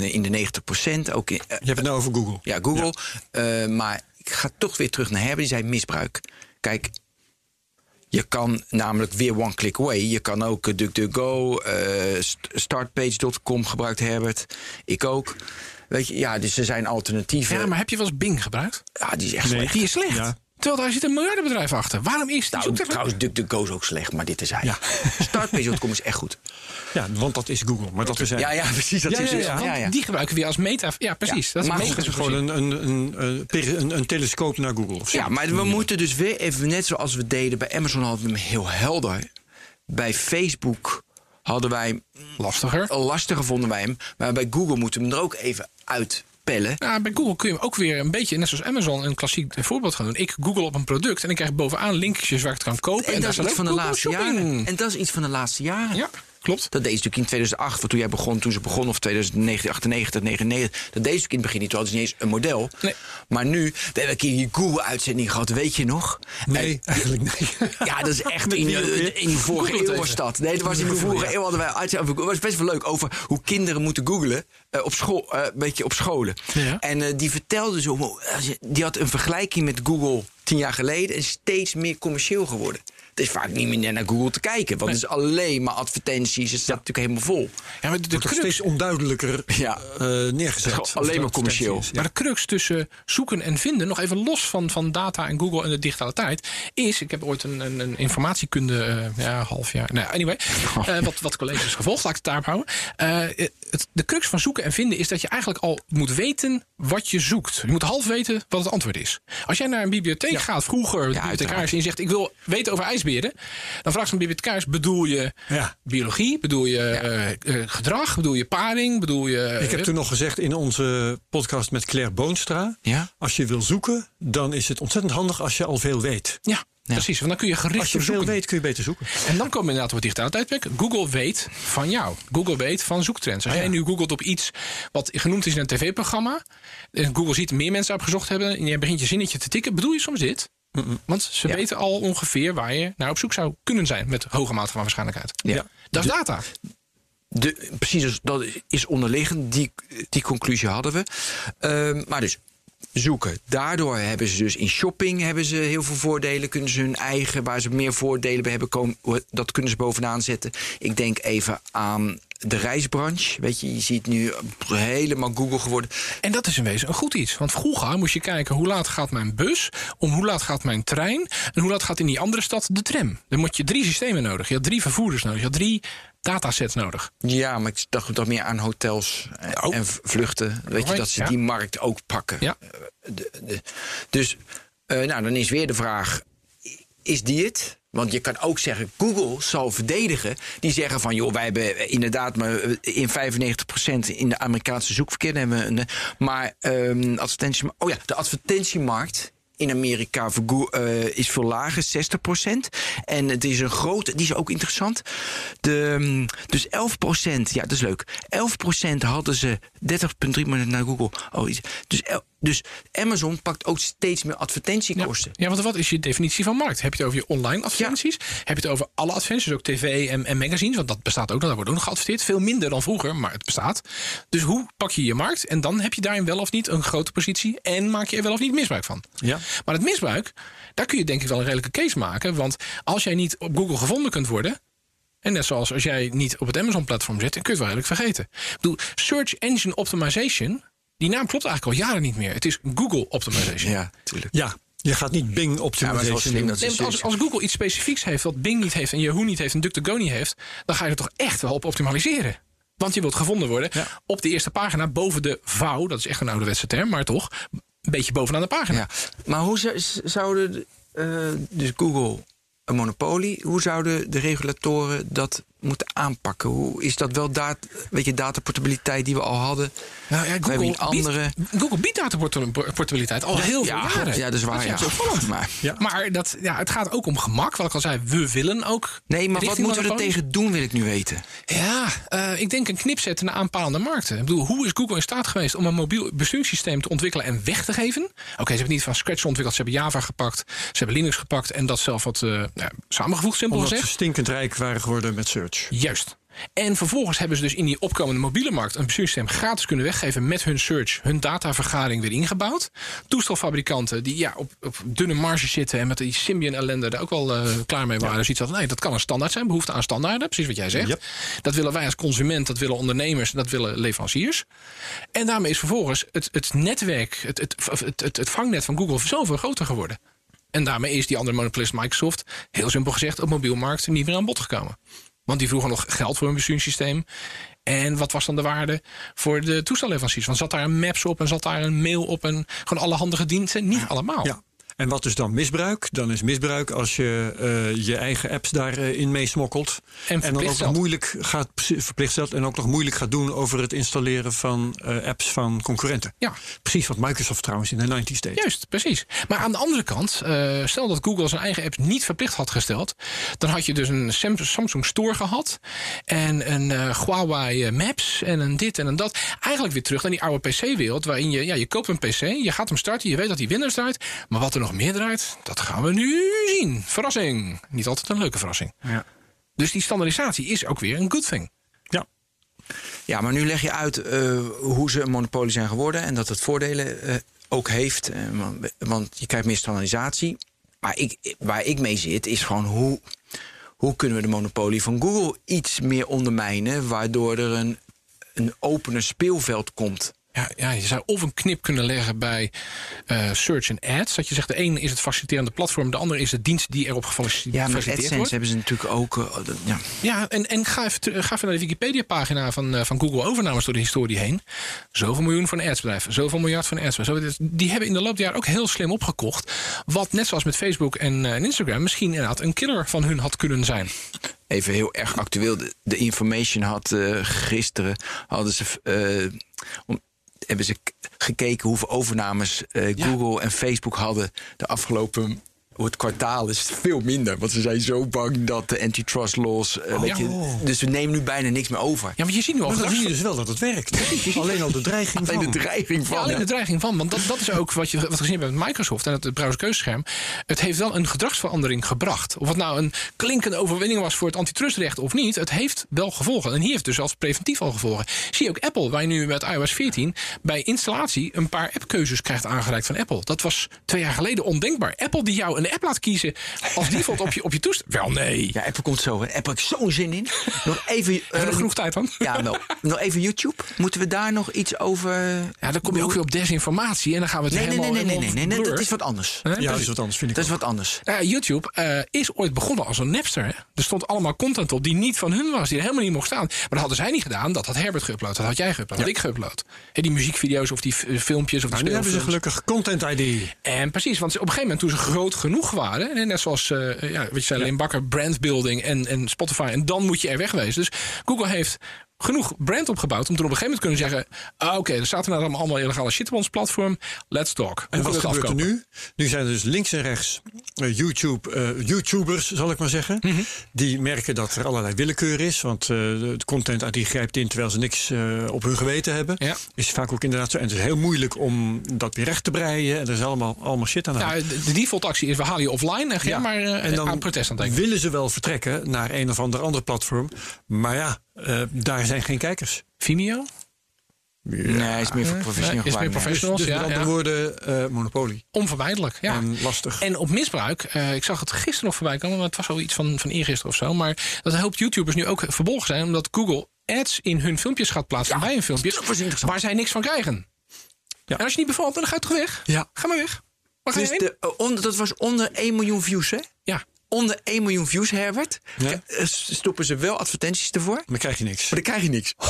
Speaker 2: in de 90% Ook in, eh,
Speaker 1: Je hebt het nou over Google.
Speaker 2: ja, Google. Eh, maar ik ga toch weer terug naar Herbert. Die zei misbruik. Kijk, je kan namelijk weer one click away. Je kan ook eh, DuckDuckGo, eh, st- startpage.com gebruikt Herbert. Ik ook. Weet je, ja, dus er zijn alternatieven.
Speaker 3: Ja, maar heb je wel eens Bing gebruikt?
Speaker 2: Ja, die is echt
Speaker 1: Nee.
Speaker 2: slecht.
Speaker 3: Die is slecht.
Speaker 1: Ja.
Speaker 3: Terwijl daar zit een miljardenbedrijf achter. Waarom is
Speaker 2: Nou,
Speaker 3: zoektechnologie-
Speaker 2: trouwens, DuckDuckGo is ook slecht, maar dit is hij.
Speaker 1: Ja.
Speaker 2: Startpage.com is echt goed.
Speaker 1: Ja, want dat is Google. Maar dat is
Speaker 2: Ja, ja, precies. Dat
Speaker 1: Ja,
Speaker 2: is
Speaker 1: ja,
Speaker 2: het.
Speaker 1: ja.
Speaker 2: Ja, ja.
Speaker 3: Die gebruiken we als meta. Ja, precies.
Speaker 2: Ja,
Speaker 3: dat is
Speaker 2: maar goed,
Speaker 1: Het is gewoon een, een, een, een, telescoop naar Google. Of zo.
Speaker 2: Ja, maar we moeten dus weer even, net zoals we deden bij Amazon, hadden we hem heel helder. Bij Facebook hadden wij hem
Speaker 3: lastiger.
Speaker 2: lastiger, vonden wij hem. Maar bij Google moeten we hem er ook even uitpellen.
Speaker 3: Ja, bij Google kun je ook weer een beetje, net zoals Amazon, een klassiek voorbeeld gaan doen. Ik google op een product en ik krijg bovenaan linkjes waar ik het kan kopen.
Speaker 2: En, dat is iets van de laatste jaren. En dat is iets van de laatste jaren.
Speaker 3: Ja, klopt.
Speaker 2: Dat deed ze natuurlijk in 2008, want toen jij begon, toen ze begon, of 2009, 98, 99. Dat deed ze in het begin niet. Toen hadden ze niet eens een model.
Speaker 3: Nee.
Speaker 2: Maar nu, we hebben een keer die Google-uitzending gehad, weet je nog?
Speaker 1: Nee, eigenlijk niet.
Speaker 2: Ja, dat is echt in, in de vorige
Speaker 3: Google
Speaker 2: eeuw was dat. Nee, dat was in de vorige eeuw hadden wij uitzending. Het was best wel leuk over hoe kinderen moeten googlen eh, op school, eh, een beetje op scholen.
Speaker 3: Ja.
Speaker 2: En eh, die vertelde zo, die had een vergelijking met Google tien jaar geleden en steeds meer commercieel geworden. Het is vaak niet meer naar Google te kijken, want het is alleen maar advertenties. Het staat natuurlijk helemaal vol.
Speaker 3: Ja, maar de, crux,
Speaker 1: steeds onduidelijker
Speaker 2: Ja.
Speaker 1: eh, neergezet.
Speaker 2: Alleen maar commercieel.
Speaker 1: Ja.
Speaker 3: maar de crux tussen zoeken en vinden, nog even los van, van data en Google en de digitale tijd, is, ik heb ooit een, een, een informatiekunde, eh, ja, half jaar, nou, anyway, eh, wat, wat colleges gevolgd, laat ik het daarop houden. Eh, het, de crux van zoeken en vinden is dat je eigenlijk al moet weten wat je zoekt. Je moet half weten wat het antwoord is. Als jij naar een bibliotheek gaat, vroeger, de bibliothecaris,
Speaker 2: uiteraard.
Speaker 3: en je zegt, ik wil weten over ijsberen, dan vraagt zo'n bibliothecaris, bedoel je
Speaker 1: Ja.
Speaker 3: biologie, bedoel je eh, eh, gedrag, bedoel je paring, bedoel je...
Speaker 1: Ik heb toen nog gezegd in onze podcast met Claire Boonstra.
Speaker 2: Ja?
Speaker 1: Als je wil zoeken, dan is het ontzettend handig als je al veel weet.
Speaker 3: Ja, Precies, want dan kun je gericht
Speaker 1: Als je veel
Speaker 3: zoeken.
Speaker 1: weet, kun je beter zoeken.
Speaker 3: En dan komen we inderdaad op het digitale tijdperk. Google weet van jou. Google weet van zoektrends. Als
Speaker 1: Ah,
Speaker 3: jij nu googelt op iets wat genoemd is in een tv-programma. En Google ziet meer mensen op gezocht hebben. En je begint je zinnetje te tikken. Bedoel je soms dit? Want ze
Speaker 2: Ja.
Speaker 3: weten al ongeveer waar je naar op zoek zou kunnen zijn. Met hoge mate van waarschijnlijkheid.
Speaker 2: Ja.
Speaker 3: Dat is data.
Speaker 2: De, precies, dus dat is onderliggend. Die, die conclusie hadden we. Ehm, maar dus zoeken. Daardoor hebben ze dus in shopping hebben ze heel veel voordelen. Kunnen ze hun eigen, waar ze meer voordelen bij hebben, komen, dat kunnen ze bovenaan zetten. Ik denk even aan de reisbranche. Weet je, je ziet nu helemaal Google geworden.
Speaker 3: En dat is in wezen een goed iets. Want vroeger moest je kijken hoe laat gaat mijn bus, om hoe laat gaat mijn trein en hoe laat gaat in die andere stad de tram. Dan moet je drie systemen nodig. Je had drie vervoerders nodig. Je had drie datasets nodig.
Speaker 2: Ja, maar ik dacht toch meer aan hotels en,
Speaker 3: Oh.
Speaker 2: en vluchten. Weet je, dat ze
Speaker 3: Ja.
Speaker 2: die markt ook pakken.
Speaker 3: Ja.
Speaker 2: Eh, de- de- dus, eh, nou, dan is weer de vraag: is die het? Want je kan ook zeggen, Google zal verdedigen. Die zeggen van, joh, wij hebben inderdaad maar eh, in 95% in de Amerikaanse zoekverkeer hebben we een. Maar ehm advertentie, oh ja, de advertentiemarkt in Amerika eh, is veel lager, 60%. En het is een grote, die is ook interessant. De, mm, dus 11%, ja, dat is leuk. 11% hadden ze 30,3 miljoen naar Google. Oh, dus, el- dus Amazon pakt ook steeds meer advertentiekosten.
Speaker 3: Ja, want wat is je definitie van markt? Heb je het over je online advertenties? Heb je het over alle advertenties, ook tv en, en magazines? Want dat bestaat ook nog, daar wordt ook nog geadverteerd. Veel minder dan vroeger, maar het bestaat. Dus hoe pak je je markt? En dan heb je daarin wel of niet een grote positie. En maak je er wel of niet misbruik van.
Speaker 1: Ja.
Speaker 3: Maar het misbruik, daar kun je denk ik wel een redelijke case maken. Want als jij niet op Google gevonden kunt worden... En net zoals als jij niet op het Amazon-platform zit, dan kun je het wel redelijk vergeten. Ik bedoel, Search Engine Optimization, die naam klopt eigenlijk al jaren niet meer. Het is Google Optimization.
Speaker 2: Ja, tuurlijk.
Speaker 1: Ja, je gaat niet Bing
Speaker 2: Ja,
Speaker 1: optimization
Speaker 2: slim
Speaker 1: doen.
Speaker 3: Nee, als, als Google iets specifieks heeft wat Bing niet heeft en Yahoo niet heeft en DuckDuckGo niet heeft, dan ga je er toch echt wel op optimaliseren. Want je wilt gevonden worden
Speaker 1: Ja.
Speaker 3: op de eerste pagina boven de vouw. Dat is echt een ouderwetse term, maar toch een beetje bovenaan de pagina.
Speaker 2: Ja. Maar hoe zouden de, eh, dus Google een monopolie, hoe zouden de regulatoren dat moeten aanpakken? Hoe is dat wel dat, weet je, dataportabiliteit die we al hadden?
Speaker 3: Nou ja,
Speaker 2: We hebben een andere.
Speaker 3: biedt, Google biedt dataportabiliteit al heel veel
Speaker 2: ja,
Speaker 3: jaren.
Speaker 2: ja, dat is waar.
Speaker 3: Dat is.
Speaker 2: Maar,
Speaker 1: Ja.
Speaker 3: Maar dat, ja, het gaat ook om gemak. Wat ik al zei, we willen ook.
Speaker 2: nee, maar wat moeten we er tegen doen, wil ik nu weten.
Speaker 3: Ja, eh, ik denk een knip zetten naar aanpalende markten. Ik bedoel, hoe is Google in staat geweest om een mobiel besturingssysteem te ontwikkelen en weg te geven? Oké, ze hebben het niet van scratch ontwikkeld. Ze hebben Java gepakt, ze hebben Linux gepakt en dat zelf wat eh, ja, samengevoegd, simpel
Speaker 1: Omdat ze
Speaker 3: gezegd.
Speaker 1: stinkend rijk waren geworden met search.
Speaker 3: Juist. En vervolgens hebben ze dus in die opkomende mobiele markt een besturingssysteem gratis kunnen weggeven met hun search, hun datavergaring weer ingebouwd. Toestelfabrikanten die ja, op, op dunne marge zitten en met die Symbian ellende daar ook wel eh, klaar mee waren. Dus iets hadden, nee, dat kan een standaard zijn, behoefte aan standaarden, precies wat jij zegt.
Speaker 1: Yep.
Speaker 3: Dat willen wij als consument, dat willen ondernemers, dat willen leveranciers. En daarmee is vervolgens het, het netwerk, het, het, het, het, het vangnet van Google zoveel groter geworden. En daarmee is die andere monopolist Microsoft, heel simpel gezegd, op mobielmarkt niet meer aan bod gekomen. Want die vroegen nog geld voor een besturingssysteem. En wat was dan de waarde voor de toestelleveranciers? Want zat daar een Maps op en zat daar een mail op en gewoon alle handige diensten? Niet allemaal.
Speaker 1: Ja. En wat is dan misbruik? Dan is misbruik als je eh, je eigen apps daarin meesmokkelt.
Speaker 3: En
Speaker 1: En dan ook nog moeilijk gaat verplicht stelt en ook nog moeilijk gaat doen over het installeren van eh, apps van concurrenten.
Speaker 3: Ja.
Speaker 1: Precies wat Microsoft trouwens in de 90s deed.
Speaker 3: Juist, precies. Maar aan de andere kant, eh, stel dat Google zijn eigen apps niet verplicht had gesteld, dan had je dus een Sam- Samsung Store gehad en een eh, Huawei eh, Maps en een dit en een dat. Eigenlijk weer terug naar die oude PC-wereld, waarin je, ja, je koopt een PC, je gaat hem starten, je weet dat hij Windows draait, maar wat er nog meer draait, dat gaan we nu zien. Verrassing. Niet altijd een leuke verrassing.
Speaker 1: Ja.
Speaker 3: Dus die standaardisatie is ook weer een good thing.
Speaker 1: ja.
Speaker 2: Ja, maar nu leg je uit eh, hoe ze een monopolie zijn geworden en dat het voordelen eh, ook heeft. eh, want- want je krijgt meer standaardisatie. Maar ik, waar ik mee zit, is gewoon hoe, hoe kunnen we de monopolie van Google iets meer ondermijnen, waardoor er een, een opener speelveld komt.
Speaker 3: Ja, ja, je zou of een knip kunnen leggen bij eh, search en ads. Dat je zegt, de ene is het faciliterende platform, de andere is de dienst die erop gefaciliteerd
Speaker 2: Ja, met
Speaker 3: gefaciliteerd
Speaker 2: AdSense
Speaker 3: wordt.
Speaker 2: hebben ze natuurlijk ook. eh, dat- ja.
Speaker 3: Ja, en, en ga, even, ga even naar de Wikipedia-pagina van, eh, van Google overnames door de historie heen. Zoveel miljoen voor een adsbedrijf, zoveel miljard voor een adsbedrijf. Die hebben in de loop der jaren ook heel slim opgekocht. Wat net zoals met Facebook en, en Instagram misschien inderdaad een killer van hun had kunnen zijn.
Speaker 2: Even heel erg actueel. De, de information had gisteren hadden ze. om, hebben ze gekeken hoeveel overnames eh,
Speaker 3: Ja.
Speaker 2: Google en Facebook hadden de afgelopen het kwartaal is veel minder. Want ze zijn zo bang dat de antitrust laws... eh,
Speaker 3: ja.
Speaker 2: je, dus we nemen nu bijna niks meer over.
Speaker 3: Ja, maar je ziet nu al
Speaker 1: Maar dan
Speaker 3: gedrags-
Speaker 1: zie je dus wel dat het werkt. Alleen al de dreiging
Speaker 2: Alleen
Speaker 1: van.
Speaker 2: de dreiging van.
Speaker 3: Ja, alleen de dreiging van. Want dat, dat is ook wat je wat we gezien hebben met Microsoft en het browserkeuzescherm. Het heeft wel een gedragsverandering gebracht. Of het nou een klinkende overwinning was voor het antitrustrecht of niet. Het heeft wel gevolgen. En hier heeft dus als preventief al gevolgen. Zie je ook Apple, waar je nu met iOS 14 bij installatie een paar appkeuzes krijgt aangereikt van Apple. Dat was twee jaar geleden ondenkbaar. Apple die jou een app laat kiezen als default op je, op je toestel. Wel nee.
Speaker 2: Ja, Apple komt zo. Hè. Apple heb ik zo'n zin in. Nog even...
Speaker 3: Hebben we
Speaker 2: eh,
Speaker 3: nog genoeg tijd dan?
Speaker 2: Ja, wel. Nog even YouTube. Moeten we daar nog iets over...
Speaker 3: Ja, dan kom je ook weer op desinformatie en dan gaan we het
Speaker 2: Nee, nee,
Speaker 3: helemaal...
Speaker 2: nee, nee, nee, nee, nee, dat is wat anders.
Speaker 1: Ja, dat is wat anders, vind ik
Speaker 2: Dat is wat anders.
Speaker 3: Nou ja, YouTube eh, is ooit begonnen als een Napster. Hè? Er stond allemaal content op die niet van hun was, die er helemaal niet mocht staan. Maar dat hadden zij niet gedaan. Dat had Herbert geüpload, dat had jij geüpload, dat had ik geüpload. Hè, die muziekvideo's of die filmpjes of die
Speaker 1: Maar nu hebben ze gelukkig Content ID.
Speaker 3: En precies, want ze- op een gegeven moment toen ze groot genoeg waren... hè, net zoals eh, ja, wat je zei, Leen Bakker, brandbuilding en, en Spotify... en dan moet je er wegwezen. Dus Google heeft genoeg brand opgebouwd... om toen op een gegeven moment te kunnen zeggen... Ah, oké, er er nou allemaal illegale shit op ons platform. Let's talk.
Speaker 1: En
Speaker 3: Hoe
Speaker 1: wat gebeurt er nu? Nu zijn er dus links en rechts eh, YouTube, eh, YouTubers, zal ik maar zeggen.
Speaker 3: Mhm.
Speaker 1: Die merken dat er allerlei willekeur is. Want eh, de content uit die grijpt in terwijl ze niks op hun geweten hebben.
Speaker 3: Ja.
Speaker 1: Is vaak ook inderdaad zo. En het is heel moeilijk om dat weer recht te breien. En er is allemaal, allemaal shit aan de hand.
Speaker 3: De, de default actie is we halen je offline en
Speaker 1: Ja.
Speaker 3: maar
Speaker 1: en dan
Speaker 3: aan protest aan het denken.
Speaker 1: willen ze wel vertrekken naar een of ander ander platform. Maar ja, eh, daar zijn geen kijkers.
Speaker 3: Vimeo?
Speaker 2: Nee, is meer voor
Speaker 3: Nee,
Speaker 2: professioneel
Speaker 3: is meer
Speaker 2: nee.
Speaker 1: Dus,
Speaker 3: professionals,
Speaker 1: dus met
Speaker 3: ja,
Speaker 1: andere
Speaker 3: ja.
Speaker 1: woorden, eh, monopolie.
Speaker 3: Onvermijdelijk, ja.
Speaker 1: En lastig.
Speaker 3: En op misbruik, eh, ik zag het gisteren nog voorbij komen, maar het was al iets van, van eergisteren of zo. Maar dat een hoop YouTubers nu ook verbolgen zijn, omdat Google ads in hun filmpjes gaat plaatsen bij hun filmpjes, waar zij niks van krijgen.
Speaker 1: Ja.
Speaker 3: En als je niet bevalt, dan ga je toch weg?
Speaker 2: Ja.
Speaker 3: Ga maar weg. Waar ga je
Speaker 2: Dus
Speaker 3: heen?
Speaker 2: de, onder, dat was onder 1 miljoen views, hè?
Speaker 3: Ja.
Speaker 2: Onder 1 miljoen views, Herbert.
Speaker 1: Ja.
Speaker 2: Eh, Stoppen ze wel advertenties ervoor? Maar
Speaker 1: Dan krijg je niks.
Speaker 2: dan krijg je niks.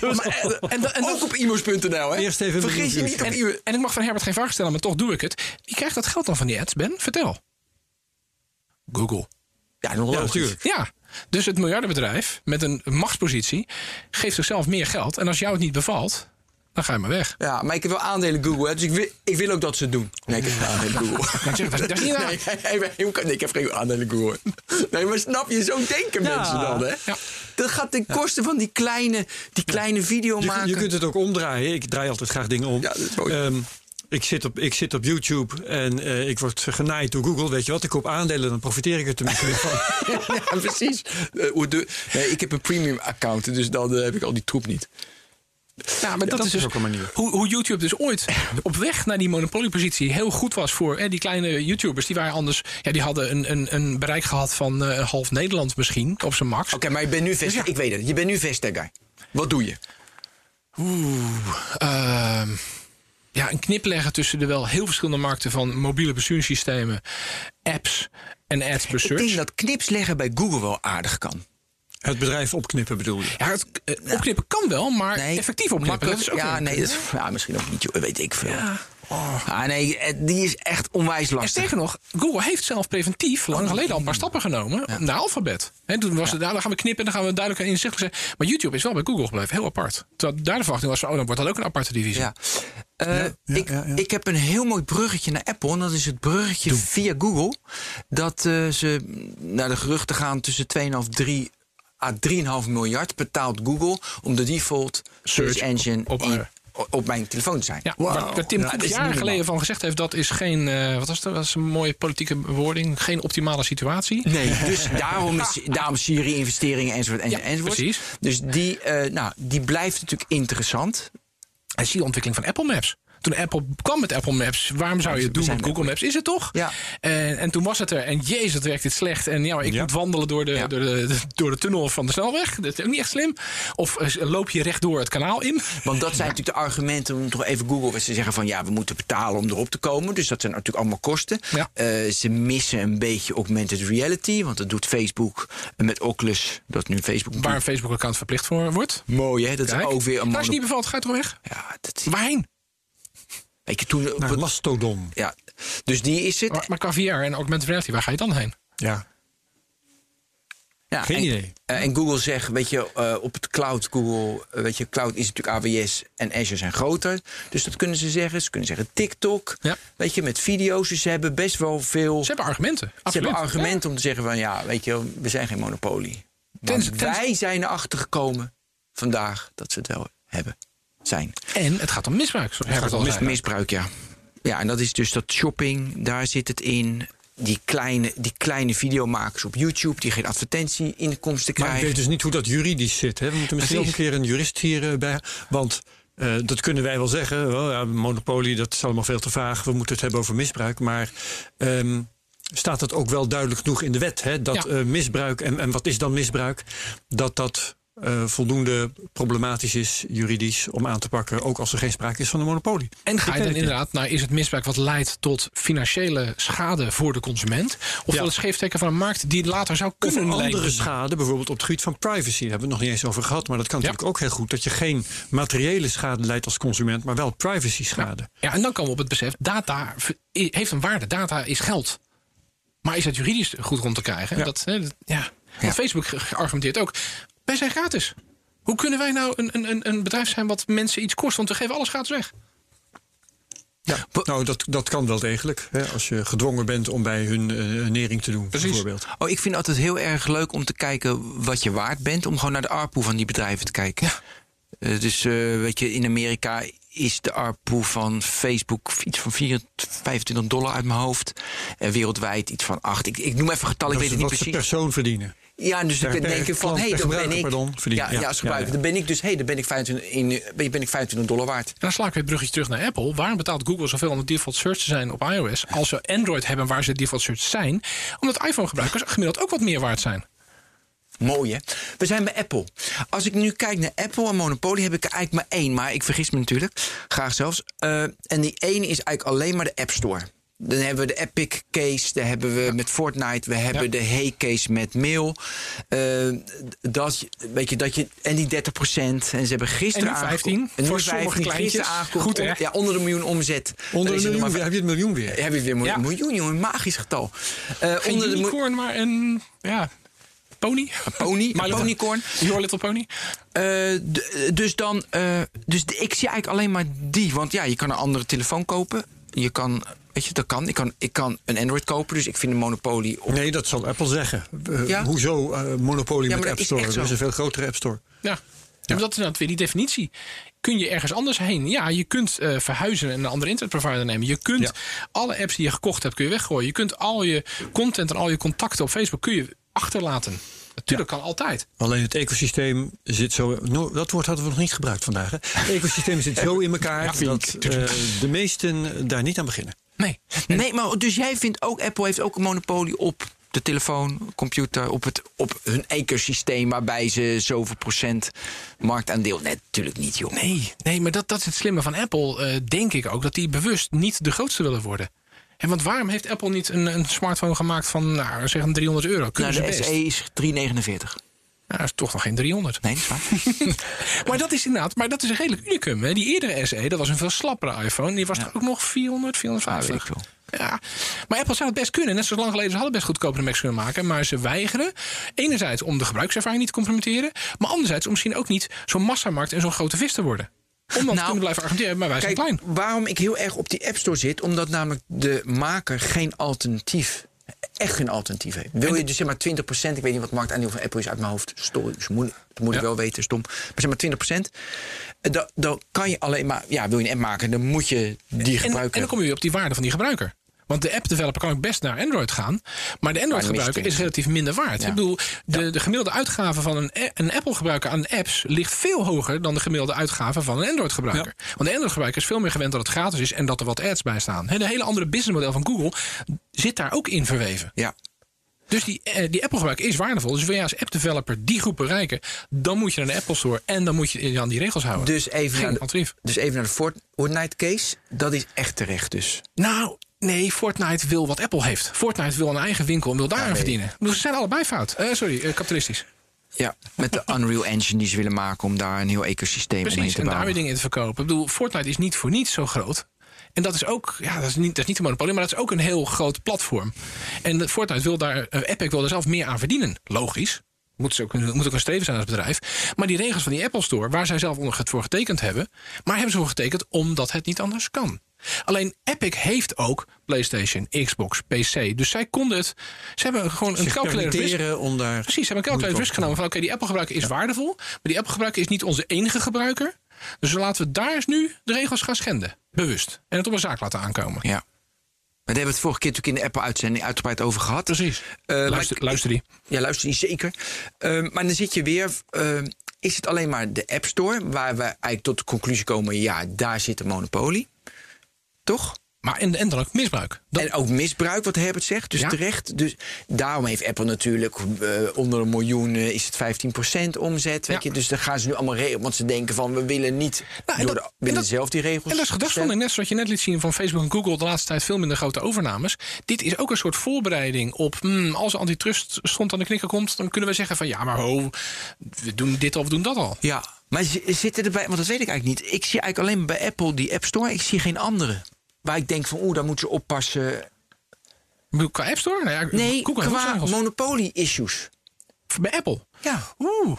Speaker 3: Maar, en, en, en,
Speaker 2: Ook op imos.nl, hè?
Speaker 1: Eerst even een
Speaker 2: Vergeet je niet op
Speaker 3: en, en ik mag van Herbert geen vraag stellen, maar toch doe ik het. Wie krijgt dat geld dan van die ads, Ben? Vertel. Google.
Speaker 2: Ja, nog
Speaker 1: Ja, natuurlijk.
Speaker 3: Ja, dus het miljardenbedrijf met een machtspositie geeft zichzelf meer geld. En als jou het niet bevalt, dan ga je maar weg.
Speaker 2: Ja, maar ik heb wel aandelen Google, hè, dus ik wil, ik wil ook dat ze het doen. Nee, ik heb geen aandelen Google.
Speaker 3: Zeg, dat, is niet
Speaker 2: Nee, nee, ik heb geen aandelen Google. Nee, maar snap je, zo denken
Speaker 1: Ja.
Speaker 2: mensen dan, hè?
Speaker 3: Ja.
Speaker 2: Dat gaat ten koste van die kleine, die kleine
Speaker 1: Je,
Speaker 2: videomaker.
Speaker 1: je kunt het ook omdraaien. Ik draai altijd graag dingen om.
Speaker 2: Ja, dat is mooi.
Speaker 1: Ehm, ik, zit op, ik zit op YouTube en eh, ik word genaaid door Google. Weet je wat? Ik koop aandelen, dan profiteer ik er tenminste van.
Speaker 2: ja, precies. Eh, de- nee, ik heb een premium account, dus dan eh, heb ik al die troep niet.
Speaker 3: Ja, maar dat,
Speaker 1: dat
Speaker 3: is dus
Speaker 1: ook een manier.
Speaker 3: Hoe, hoe YouTube dus ooit op weg naar die monopoliepositie heel goed was voor hè, die kleine YouTubers. Die waren anders, ja, die hadden een, een, een bereik gehad van eh, half Nederland misschien, op zijn max.
Speaker 2: Oké, maar je bent nu vest.
Speaker 3: Dus ja.
Speaker 2: Ik weet het. Je bent nu vest guy. Wat doe je?
Speaker 3: Ehm, ja, een knip leggen tussen de wel heel verschillende markten van mobiele besturingssystemen, apps en ads per
Speaker 2: Ik denk dat knips leggen bij Google wel aardig kan.
Speaker 1: Het bedrijf opknippen bedoel je?
Speaker 3: Ja, het eh, opknippen kan wel, maar
Speaker 2: Nee,
Speaker 3: effectief opknippen. Dat is ook
Speaker 2: ja, nee, dat is, ja, misschien ook niet. joh, Weet ik veel. Ah, nee, eh, die is echt onwijs
Speaker 3: En
Speaker 2: lastig.
Speaker 3: sterker nog, Google heeft zelf preventief lang geleden al een paar stappen genomen naar Alphabet. He, toen was het, nou, dan gaan we knippen en dan gaan we duidelijk en inzichtelijk zeggen. Maar YouTube is wel bij Google gebleven, heel apart. Terwijl daar de verwachting was van, oh, dan wordt dat ook een aparte divisie.
Speaker 2: Ja. Eh,
Speaker 1: ja,
Speaker 2: ik,
Speaker 1: ja, ja.
Speaker 2: ik heb een heel mooi bruggetje naar Apple. En dat is het bruggetje via Google. Dat eh, ze naar de geruchten gaan tussen 2,5 3 à 3,5 miljard betaalt Google om de default search,
Speaker 3: Search
Speaker 2: engine
Speaker 3: op- op
Speaker 2: in-
Speaker 3: haar.
Speaker 2: op mijn telefoon te zijn.
Speaker 3: Ja, waar, waar Tim
Speaker 2: Ja,
Speaker 3: Cook jaren
Speaker 2: normaal.
Speaker 3: geleden van gezegd heeft, dat is geen, eh, wat was dat? Dat is een mooie politieke bewoording. Geen optimale situatie.
Speaker 2: Nee, dus daarom, is, daarom Siri-investeringen enzovoort, enzovoort,
Speaker 3: Ja,
Speaker 2: enzovoort.
Speaker 3: precies.
Speaker 2: Dus die, eh, nou, die blijft natuurlijk interessant.
Speaker 3: En zie je de ontwikkeling van Apple Maps. Toen Apple kwam met Apple Maps, waarom zou je het doen met Google Maps? Is het toch?
Speaker 2: Ja.
Speaker 3: En, en toen was het er. En jezus, het werkt dit slecht. En ja, ik
Speaker 1: Ja.
Speaker 3: moet wandelen door de,
Speaker 2: Ja.
Speaker 3: door, de, door de tunnel van de snelweg. Dat is ook niet echt slim. Of eh, loop je rechtdoor het kanaal in.
Speaker 2: Want dat zijn natuurlijk de argumenten om toch even Google te zeggen van ja, we moeten betalen om erop te komen. Dus dat zijn natuurlijk allemaal kosten.
Speaker 3: Ja.
Speaker 2: Eh, ze missen een beetje augmented reality, want dat doet Facebook met Oculus, dat nu Facebook
Speaker 3: Waar een. Facebook-account verplicht voor wordt.
Speaker 2: Mooi hè, dat
Speaker 3: Kijk.
Speaker 2: is ook weer een
Speaker 3: Maar als je niet bevalt, ga je toch weg?
Speaker 2: Ja, dat
Speaker 3: Waarheen?
Speaker 2: Weet je toen. op
Speaker 1: Naar
Speaker 2: het-
Speaker 1: Mastodon.
Speaker 2: ja, dus die is het.
Speaker 3: Maar, maar qua VR en augmented reality, waar ga je dan heen?
Speaker 1: Ja.
Speaker 2: Ja,
Speaker 1: Geen
Speaker 2: en,
Speaker 1: idee.
Speaker 2: eh, en Google zegt, weet je, eh, op het cloud, Google, eh, weet je, cloud is natuurlijk AWS en Azure zijn groter. Dus dat kunnen ze zeggen. Ze kunnen zeggen TikTok,
Speaker 3: Ja.
Speaker 2: weet je, met video's. Dus ze hebben best wel veel.
Speaker 3: Ze hebben argumenten.
Speaker 2: Ze hebben argumenten om te zeggen van ja, weet je, we zijn geen monopolie.
Speaker 3: Tenzij-
Speaker 2: wij zijn erachter gekomen vandaag dat ze het wel hebben. Zijn.
Speaker 3: En het gaat om misbruik,
Speaker 2: Mis-
Speaker 3: zei.
Speaker 2: misbruik, ja. Ja, en dat is dus dat shopping, daar zit het in. Die kleine, die kleine videomakers op YouTube die geen advertentieinkomsten
Speaker 1: Maar ik
Speaker 2: krijgen.
Speaker 1: weet dus niet hoe dat juridisch zit. Hè? We moeten misschien ook een keer een jurist hierbij. bij. Want eh, dat kunnen wij wel zeggen. Oh, ja, monopolie, dat is allemaal veel te vaag. We moeten het hebben over misbruik. Maar ehm, staat het ook wel duidelijk genoeg in de wet? Hè? Dat
Speaker 3: Ja.
Speaker 1: eh, misbruik, en, en wat is dan misbruik? Dat dat eh, voldoende problematisch is juridisch om aan te pakken. Ook als er geen sprake is van een monopolie.
Speaker 3: En ga je dan inderdaad naar is het misbruik wat leidt tot financiële schade voor de consument? Of
Speaker 1: Ja.
Speaker 3: wel het scheefteken van een markt die later zou
Speaker 1: Of
Speaker 3: kunnen
Speaker 1: een andere
Speaker 3: leiden?
Speaker 1: schade, bijvoorbeeld op het gebied van privacy. Daar hebben we het nog niet eens over gehad. Maar dat kan
Speaker 3: Ja.
Speaker 1: natuurlijk ook heel goed. Dat je geen materiële schade leidt als consument, maar wel privacy schade.
Speaker 3: Ja, en dan komen we op het besef, data heeft een waarde. Data is geld. Maar is het juridisch goed rond te krijgen? Dat, dat- ja. Want. Facebook geargumenteerd ook. Wij zijn gratis. Hoe kunnen wij nou een, een, een- een bedrijf zijn wat mensen iets kost? Want we geven alles gratis weg.
Speaker 1: Ja, nou, dat, dat kan wel degelijk. Hè, als je gedwongen bent om bij hun eh, nering te doen,
Speaker 3: Precies.
Speaker 1: bijvoorbeeld.
Speaker 2: Oh, ik vind het altijd heel erg leuk om te kijken wat je waard bent. Om gewoon naar de ARPU van die bedrijven te kijken. Eh, dus eh, weet je, in Amerika is de ARPU van Facebook iets van 24, 25 dollar uit mijn hoofd. En wereldwijd iets van 8. Ik, ik noem even getal, ik weet het niet
Speaker 1: wat ze
Speaker 2: precies.
Speaker 1: persoon verdienen.
Speaker 2: Ja, dus dan
Speaker 1: per
Speaker 2: denk ik van, hé,
Speaker 1: per
Speaker 2: dan ben ik...
Speaker 1: pardon,
Speaker 2: ja, ja, als gebruiker. Dan ben ik dus, hé, dan ben ik 25, in, ben ik 25 dollar waard.
Speaker 3: En dan sla ik weer het bruggetje terug naar Apple. Waarom betaalt Google zoveel om de default search te zijn op iOS... als ze Android hebben waar ze default search zijn? Omdat iPhone-gebruikers gemiddeld ook wat meer waard zijn.
Speaker 2: Mooi, hè? We zijn bij Apple. Als ik nu kijk naar Apple en Monopoly, heb ik er eigenlijk maar één. Maar ik vergis me natuurlijk, graag zelfs. Eh, en die ene is eigenlijk alleen maar de App Store. Dan hebben we de Epic case, daar hebben we met Fortnite, we hebben
Speaker 3: Ja.
Speaker 2: de Hey case met mail. Eh, dat, weet je, dat je, en die 30% En ze hebben gisteren
Speaker 3: En nu 15
Speaker 2: aangekondigd- en
Speaker 3: voor sommige
Speaker 2: 15 gisteren aangekondigd.
Speaker 3: Goed, hè?
Speaker 2: Ja, onder de miljoen omzet.
Speaker 1: Onder
Speaker 2: nog
Speaker 1: miljoen weer, heb je het miljoen weer.
Speaker 2: Heb je het weer?
Speaker 3: Ja.
Speaker 2: Miljoen, miljoen, jongen, een magisch getal.
Speaker 3: Geen
Speaker 2: onder de miljoen-
Speaker 3: unicorn, maar een ja, pony.
Speaker 2: pony, een
Speaker 3: Little-
Speaker 2: ponycorn.
Speaker 3: Your Little Pony.
Speaker 2: Eh, dus dan, dus de- ik zie eigenlijk alleen maar die. Want ja, je kan een andere telefoon kopen. Je kan, weet je, dat kan. Ik kan, ik kan een Android kopen, dus ik vind een Monopoly op.
Speaker 1: Nee, dat zal Apple zeggen.
Speaker 2: Ja?
Speaker 1: Hoezo eh, monopolie
Speaker 2: Ja,
Speaker 1: met App Store? Dat is een veel grotere App Store.
Speaker 3: Ja. Ja. maar dat is nou weer die definitie. Kun je ergens anders heen? Ja, je kunt eh, verhuizen en een andere internetprovider nemen. Je kunt
Speaker 1: Ja.
Speaker 3: alle apps die je gekocht hebt, kun je weggooien. Je kunt al je content en al je contacten op Facebook kun je achterlaten. Natuurlijk kan altijd.
Speaker 1: Alleen het ecosysteem zit zo. no, dat woord hadden we nog niet gebruikt vandaag. Hè? Het ecosysteem zit zo in elkaar
Speaker 3: Ja,
Speaker 1: dat eh, de meesten daar niet aan beginnen.
Speaker 3: Nee.
Speaker 2: Nee, maar dus jij vindt ook, Apple heeft ook een monopolie op de telefoon, computer, op, het, op hun ecosysteem waarbij ze zoveel procent marktaandeel. Nee, natuurlijk niet, joh.
Speaker 3: Nee, nee maar dat, dat is het slimme van Apple. eh, denk ik ook dat die bewust niet de grootste willen worden. En want waarom heeft Apple niet een, een smartphone gemaakt van, nou, zeg een 300 euro?
Speaker 2: Nou,
Speaker 3: Kunnen
Speaker 2: de
Speaker 3: ze best.
Speaker 2: SE is 349.
Speaker 3: Nou, dat is toch nog geen 300.
Speaker 2: Nee, dat is waar.
Speaker 3: Maar dat is inderdaad, maar dat is een redelijk unicum. Hè? Die eerdere SE, dat was een veel slappere iPhone. Die was toch ook nog 400,
Speaker 2: Ja,
Speaker 3: 450.
Speaker 2: weet ik veel.
Speaker 3: Ja, maar Apple zou het best kunnen. Net zoals lang geleden, ze hadden best goedkoper Macs kunnen maken. Maar ze weigeren. Enerzijds om de gebruikservaring niet te compromitteren. Maar anderzijds om misschien ook niet zo'n massamarkt en zo'n grote vis te worden. Om dan te
Speaker 2: Nou,
Speaker 3: kunnen blijven argumenteren, maar wij zijn
Speaker 2: Kijk,
Speaker 3: klein.
Speaker 2: waarom ik heel erg op die App Store zit, omdat namelijk de maker geen alternatief, echt geen alternatief heeft. Wil je dus zeg maar 20%, ik weet niet wat marktaandeel van Apple is uit mijn hoofd, stom, dus moet, dat moet ik wel weten, stom. Maar zeg maar 20%, eh, dan, dan kan je alleen maar, ja, wil je een app maken, dan moet je die
Speaker 3: En,
Speaker 2: gebruiken.
Speaker 3: en dan kom je op die waarde van die gebruiker. Want de app-developer kan ook best naar Android gaan. Maar de Android-gebruiker is relatief minder waard.
Speaker 2: Ja.
Speaker 3: Ik bedoel, de, de gemiddelde uitgave van een, een Apple-gebruiker aan apps... ligt veel hoger dan de gemiddelde uitgave van een Android-gebruiker. Want de Android-gebruiker is veel meer gewend dat het gratis is... en dat er wat ads bij staan. De hele andere businessmodel van Google zit daar ook in verweven.
Speaker 2: ja.
Speaker 3: Dus die, eh, die Apple-gebruiker is waardevol. Dus wil je als app-developer die groep bereiken... dan moet je naar de Apple Store en dan moet je aan die regels houden.
Speaker 2: Dus even,
Speaker 3: Geen
Speaker 2: naar de, dus even naar de Fortnite case, dat is echt terecht dus.
Speaker 3: Nou, nee, Fortnite wil wat Apple heeft. Fortnite wil een eigen winkel en wil daar aan verdienen. Dus ze zijn allebei fout. Eh, sorry, eh, kapitalistisch.
Speaker 2: Ja, met de Unreal Engine die ze willen maken om daar een heel ecosysteem omheen
Speaker 3: Precies,
Speaker 2: te
Speaker 3: en daar weer
Speaker 2: bouwen.
Speaker 3: dingen in te verkopen. Ik bedoel, Fortnite is niet voor niets zo groot. En dat is ook, ja, dat is niet, dat is niet de monopolie, maar dat is ook een heel groot platform. En Fortnite wil daar, eh, Epic wil er zelf meer aan verdienen. Logisch. Moet, ze ook, moet ook een streven zijn als bedrijf. Maar die regels van die Apple Store, waar zij zelf onder het voor getekend hebben. Maar hebben ze voor getekend omdat het niet anders kan. Alleen Epic heeft ook PlayStation, Xbox, PC. Dus zij konden het. Ze hebben gewoon een
Speaker 1: Zich
Speaker 3: calculated risk.
Speaker 1: permitteren om daar...
Speaker 3: Precies, ze hebben een calculated risk genomen van oké, die Apple gebruiker is waardevol. Maar die Apple gebruiker is niet onze enige gebruiker. Dus laten we daar eens nu de regels gaan schenden. Bewust. En het op een zaak laten aankomen.
Speaker 2: Ja. Maar daar hebben we het vorige keer natuurlijk in de Apple-uitzending uitgebreid over gehad.
Speaker 3: Precies.
Speaker 2: Eh,
Speaker 3: luister,
Speaker 2: ik-
Speaker 3: luister die.
Speaker 2: Ja, luister die zeker. Ehm, maar dan zit je weer. ehm, is het alleen maar de App Store waar we eigenlijk tot de conclusie komen: ja, daar zit een monopolie. Toch?
Speaker 3: Maar en, en dan ook misbruik. Dat,
Speaker 2: En ook misbruik, wat Herbert zegt. Dus
Speaker 3: Ja.
Speaker 2: terecht. Dus daarom heeft Apple natuurlijk eh, onder een miljoen eh, is het 15% omzet. Weet
Speaker 3: Ja.
Speaker 2: je? Dus dan gaan ze nu allemaal regelen. Want ze denken van we willen niet
Speaker 3: Nou,
Speaker 2: door
Speaker 3: dat-
Speaker 2: de,
Speaker 3: en
Speaker 2: willen
Speaker 3: dat-
Speaker 2: zelf die regels.
Speaker 3: En dat is gedachtverandering, net zoals je net liet zien van Facebook en Google de laatste tijd veel minder grote overnames. Dit is ook een soort voorbereiding op hmm, als antitrust stond aan de knikker komt, dan kunnen we zeggen van ja, maar ho, we doen dit of we doen dat al.
Speaker 2: Ja, maar zitten erbij, want dat weet ik eigenlijk niet. Ik zie eigenlijk alleen bij Apple die App Store. Ik zie geen andere. Waar ik denk van oeh, daar moeten ze oppassen.
Speaker 3: Qua App Store? Nou ja,
Speaker 2: Nee,
Speaker 3: ook
Speaker 2: qua monopolie-issues.
Speaker 3: Bij Apple?
Speaker 2: Ja.
Speaker 3: Oeh.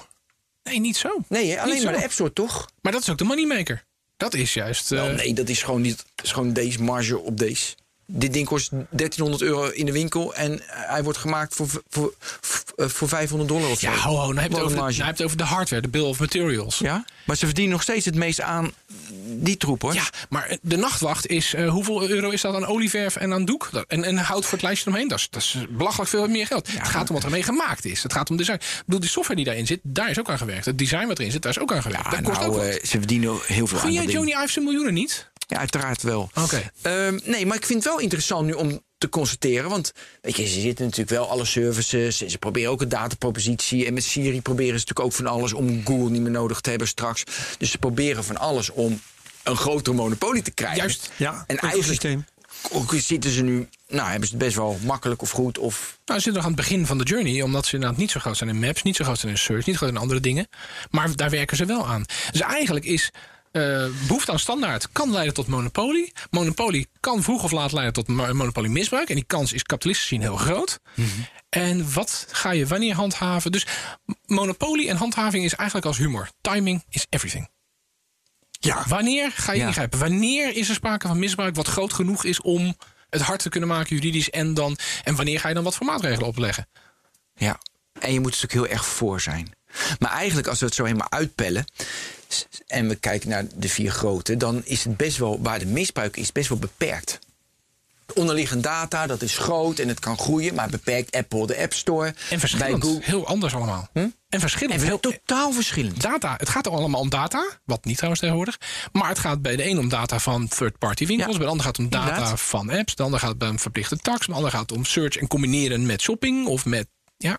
Speaker 3: Nee, niet zo.
Speaker 2: Nee, hè, alleen
Speaker 3: Niet
Speaker 2: maar
Speaker 3: zo.
Speaker 2: de App Store, toch?
Speaker 3: Maar dat is ook de moneymaker. Dat is juist. eh,
Speaker 2: Wel, nee, dat is gewoon, niet, dat is gewoon deze marge op deze. Dit ding kost 1300 euro in de winkel en eh, hij wordt gemaakt voor, voor, voor, voor 500 dollar of zo.
Speaker 3: Ja, ho, ho. Dan heb je, over, heb je het over de hardware, de bill of materials.
Speaker 2: Ja, maar ze verdienen nog steeds het meest aan die troep hoor.
Speaker 3: Ja, maar de nachtwacht is. eh, hoeveel euro is dat aan olieverf en aan doek? En, en hout voor het lijstje eromheen. Dat is, dat is belachelijk veel meer geld. het gaat om wat ermee gemaakt is. Het gaat om design. Ik bedoel, die software die daarin zit, daar is ook aan gewerkt. Het design wat erin zit, daar is ook aan gewerkt.
Speaker 2: Ja,
Speaker 3: dat kost ook
Speaker 2: nou,
Speaker 3: wat.
Speaker 2: eh, ze verdienen heel veel aan
Speaker 3: Gun jij
Speaker 2: dat ding.
Speaker 3: Joni Ive zijn miljoenen niet?
Speaker 2: Ja, uiteraard wel.
Speaker 3: Oké.
Speaker 2: Ehm, nee, maar ik vind het wel interessant nu om te constateren. Want weet je, ze zitten natuurlijk wel alle services. En ze proberen ook een datapropositie. En met Siri proberen ze natuurlijk ook van alles om Google niet meer nodig te hebben straks. Dus ze proberen van alles om een grotere monopolie te krijgen.
Speaker 3: Juist.
Speaker 1: Ja,
Speaker 2: En eigenlijk ook zitten ze nu. Nou, hebben ze het best wel makkelijk of goed. Of
Speaker 3: Nou, ze zitten nog aan het begin van de journey, omdat ze inderdaad niet zo groot zijn in maps, niet zo groot zijn in search, niet groot in andere dingen. Maar daar werken ze wel aan. Dus eigenlijk is eh, behoefte aan standaard kan leiden tot monopolie. Monopolie kan vroeg of laat leiden tot mo- monopoliemisbruik. En die kans is kapitalistisch gezien heel groot. En wat ga je wanneer handhaven? Dus monopolie en handhaving is eigenlijk als humor. Timing is everything.
Speaker 1: Ja,
Speaker 3: Wanneer ga je
Speaker 2: Ja.
Speaker 3: ingrijpen? Wanneer is er sprake van misbruik wat groot genoeg is om het hard te kunnen maken juridisch? En, dan, en wanneer ga je dan wat voor maatregelen opleggen?
Speaker 2: Ja, en je moet natuurlijk heel erg voor zijn. Maar eigenlijk, als we het zo helemaal uitpellen. en we kijken naar de vier grote. dan is het best wel. waar de misbruik is, best wel beperkt. De onderliggende data, dat is groot en het kan groeien. maar beperkt Apple, de App Store.
Speaker 3: En verschillend.
Speaker 2: Bij Google.
Speaker 3: Heel anders allemaal. En verschillend.
Speaker 2: En
Speaker 3: heel,
Speaker 2: totaal verschillend.
Speaker 3: data. Het gaat allemaal om data. Wat niet trouwens tegenwoordig. Maar het gaat bij de een om data van third-party winkels.
Speaker 2: Ja,
Speaker 3: Bij de ander gaat het om data
Speaker 2: inderdaad.
Speaker 3: van apps. De ander gaat het om verplichte tax. Bij de ander gaat het om search en combineren met shopping. Of met. Ja.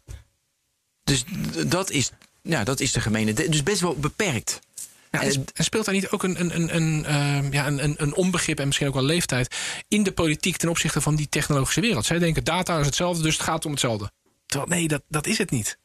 Speaker 2: Dus dat is, ja, dat is de gemene. Dus best wel beperkt.
Speaker 3: Ja,
Speaker 2: En-
Speaker 3: speelt daar niet ook een, een, een, een, ehm, ja, een, een, een onbegrip en misschien ook wel leeftijd in de politiek ten opzichte van die technologische wereld? Zij denken data is hetzelfde, dus het gaat om hetzelfde. Terwijl nee, dat, dat is het niet.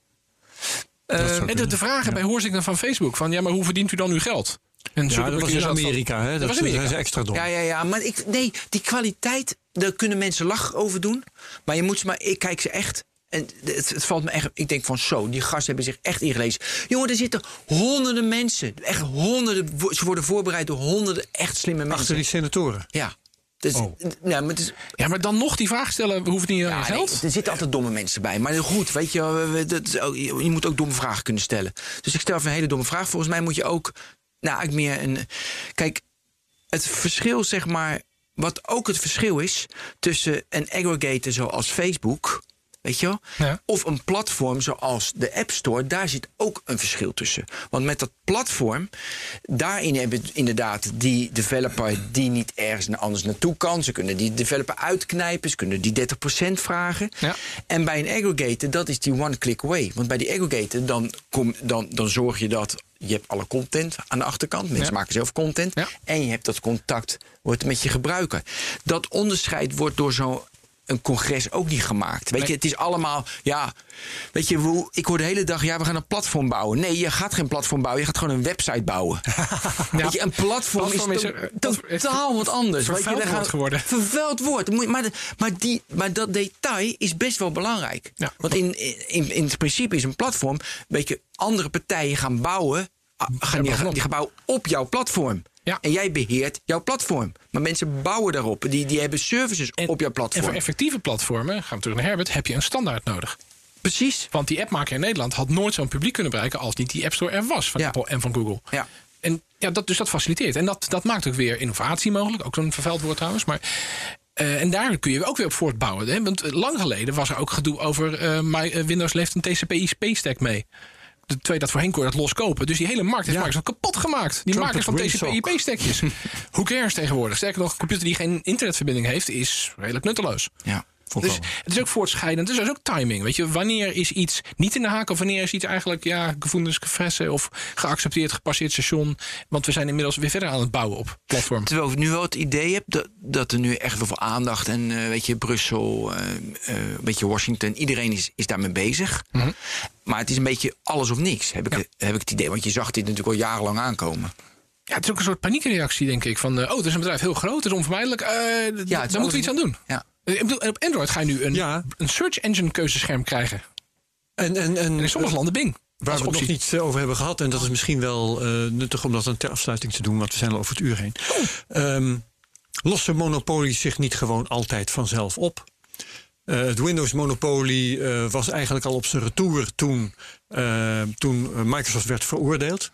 Speaker 1: zou
Speaker 3: en de, de vragen bij hoorzitingen van Facebook van ja, maar hoe verdient u dan uw geld? En
Speaker 1: ja dat was in
Speaker 3: van-
Speaker 1: Amerika. Hè? Dat,
Speaker 3: was Amerika.
Speaker 1: zijn ze extra dom.
Speaker 2: Ja, ja, ja. Maar ik, nee, die kwaliteit, daar kunnen mensen lach over doen. Maar je moet ze maar, ik kijk ze echt. En het, het valt me echt. Ik denk van zo, die gasten hebben zich echt ingelezen. Jongen, er zitten honderden mensen. Echt honderden. Ze worden voorbereid door honderden echt slimme mensen.
Speaker 1: Achter die senatoren.
Speaker 2: Ja. Dus,
Speaker 1: Oh.
Speaker 2: ja, maar het is,
Speaker 3: Ja, maar dan nog die vraag stellen, hoeven niet aan
Speaker 2: ja, nee,
Speaker 3: geld.
Speaker 2: er zitten altijd domme mensen bij. Maar goed, weet je, wel, we- dat is ook- je je moet ook domme vragen kunnen stellen. Dus ik stel even een hele domme vraag. Volgens mij moet je ook. Nou, eigenlijk meer een. Kijk, het verschil, zeg maar. Wat ook het verschil is tussen een aggregator zoals Facebook. Weet je wel?
Speaker 3: Ja.
Speaker 2: Of een platform zoals de App Store, daar zit ook een verschil tussen. Want met dat platform, daarin hebben we inderdaad die developer die niet ergens naar anders naartoe kan. Ze kunnen die developer uitknijpen, ze kunnen die 30% vragen.
Speaker 3: Ja.
Speaker 2: En bij een aggregator, dat is die one click away. Want bij die aggregator, dan, kom, dan, dan zorg je dat je hebt alle content aan de achterkant. Mensen
Speaker 3: Ja.
Speaker 2: maken zelf content.
Speaker 3: Ja.
Speaker 2: En je hebt dat contact wordt met je gebruiker. Dat onderscheid wordt door zo'n een congres ook niet gemaakt. Weet je, het is allemaal, ja, weet je, hoe, ik hoor de hele dag, ja, we gaan een platform bouwen. Nee, je gaat geen platform bouwen, je gaat gewoon een website bouwen. Weet je, een platform,
Speaker 3: Platform
Speaker 2: is,
Speaker 3: is er-
Speaker 2: totaal wat anders. Weet je,
Speaker 3: vervuild
Speaker 2: gaan-
Speaker 3: woord geworden.
Speaker 2: Vervuild woord. Je- Maar, maar, die, maar dat detail is best wel belangrijk.
Speaker 3: Ja.
Speaker 2: Want in, in, in het principe is een platform, weet je, andere partijen gaan bouwen, ah, gaan die, die gaan bouwen op jouw platform.
Speaker 3: Ja.
Speaker 2: En jij beheert jouw platform. Maar mensen bouwen daarop. Die, die hebben services
Speaker 3: En-
Speaker 2: op jouw
Speaker 3: En
Speaker 2: platform.
Speaker 3: voor effectieve platformen, gaan we terug naar Herbert, heb je een standaard nodig.
Speaker 2: Precies.
Speaker 3: Want die appmaker in Nederland had nooit zo'n publiek kunnen bereiken als niet die App Store er was van
Speaker 2: Ja.
Speaker 3: Apple en van Google.
Speaker 2: Ja.
Speaker 3: En ja, dat, dus dat faciliteert. En dat, dat maakt ook weer innovatie mogelijk. Ook zo'n vervuild woord trouwens. Maar, eh, en daar kun je ook weer op voortbouwen. Hè? Want eh, lang geleden was er ook gedoe over... eh, my- Windows levert een TCP/IP-stack mee. De twee dat voorheen kon je dat loskopen. Dus die hele markt heeft
Speaker 1: Ja.
Speaker 3: Microsoft kapot gemaakt. Die
Speaker 1: Trumpet
Speaker 3: makers van
Speaker 1: Windsock.
Speaker 3: TCP/IP-stackjes. Who cares tegenwoordig? Sterker nog, een computer die geen internetverbinding heeft... is redelijk nutteloos.
Speaker 2: Ja.
Speaker 3: Dus het is ook voortschrijdend. Dus er is ook timing. Weet je, wanneer is iets niet in de haak of wanneer is iets eigenlijk ja, gevoelens gefressen of geaccepteerd, gepasseerd station? Want we zijn inmiddels weer verder aan het bouwen op platform.
Speaker 2: Terwijl ik nu wel het idee heb dat, dat er nu echt wel veel aandacht en eh, weet je, Brussel, eh, eh, een beetje Washington, iedereen is, is daarmee bezig. Maar het is een beetje alles of niks, heb ik,
Speaker 3: Mhm. Ja.
Speaker 2: heb ik het idee. Want je zag dit natuurlijk al jarenlang aankomen.
Speaker 3: Ja, het is ook een soort paniekreactie, denk ik. Van, eh, oh, het is een bedrijf heel groot, het is onvermijdelijk. eh,
Speaker 2: Ja, het
Speaker 3: daar moeten we iets aan doen.
Speaker 2: Ja.
Speaker 3: Eh, Ik bedoel, en op Android ga je nu een,
Speaker 1: Ja.
Speaker 3: een search engine keuzescherm krijgen.
Speaker 1: En, en, en
Speaker 3: En in sommige landen Bing.
Speaker 1: Waar we het nog niet over hebben gehad, en dat is misschien wel eh, nuttig om dat dan ter afsluiting te doen, want we zijn al over het uur heen. Ehm, lossen monopolies zich niet gewoon altijd vanzelf op? Eh, het Windows-monopolie eh, was eigenlijk al op zijn retour toen, eh, toen eh, Microsoft werd veroordeeld.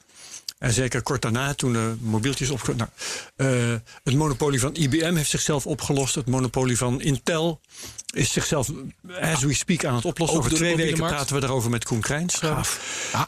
Speaker 1: En zeker kort daarna, toen de mobieltjes opge... Nou, eh, het monopolie van IBM heeft zichzelf opgelost. Het monopolie van Intel is zichzelf, as we speak, aan het oplossen. Over twee weken
Speaker 3: markt.
Speaker 1: praten we daarover met Koen Krijns.
Speaker 3: Ja.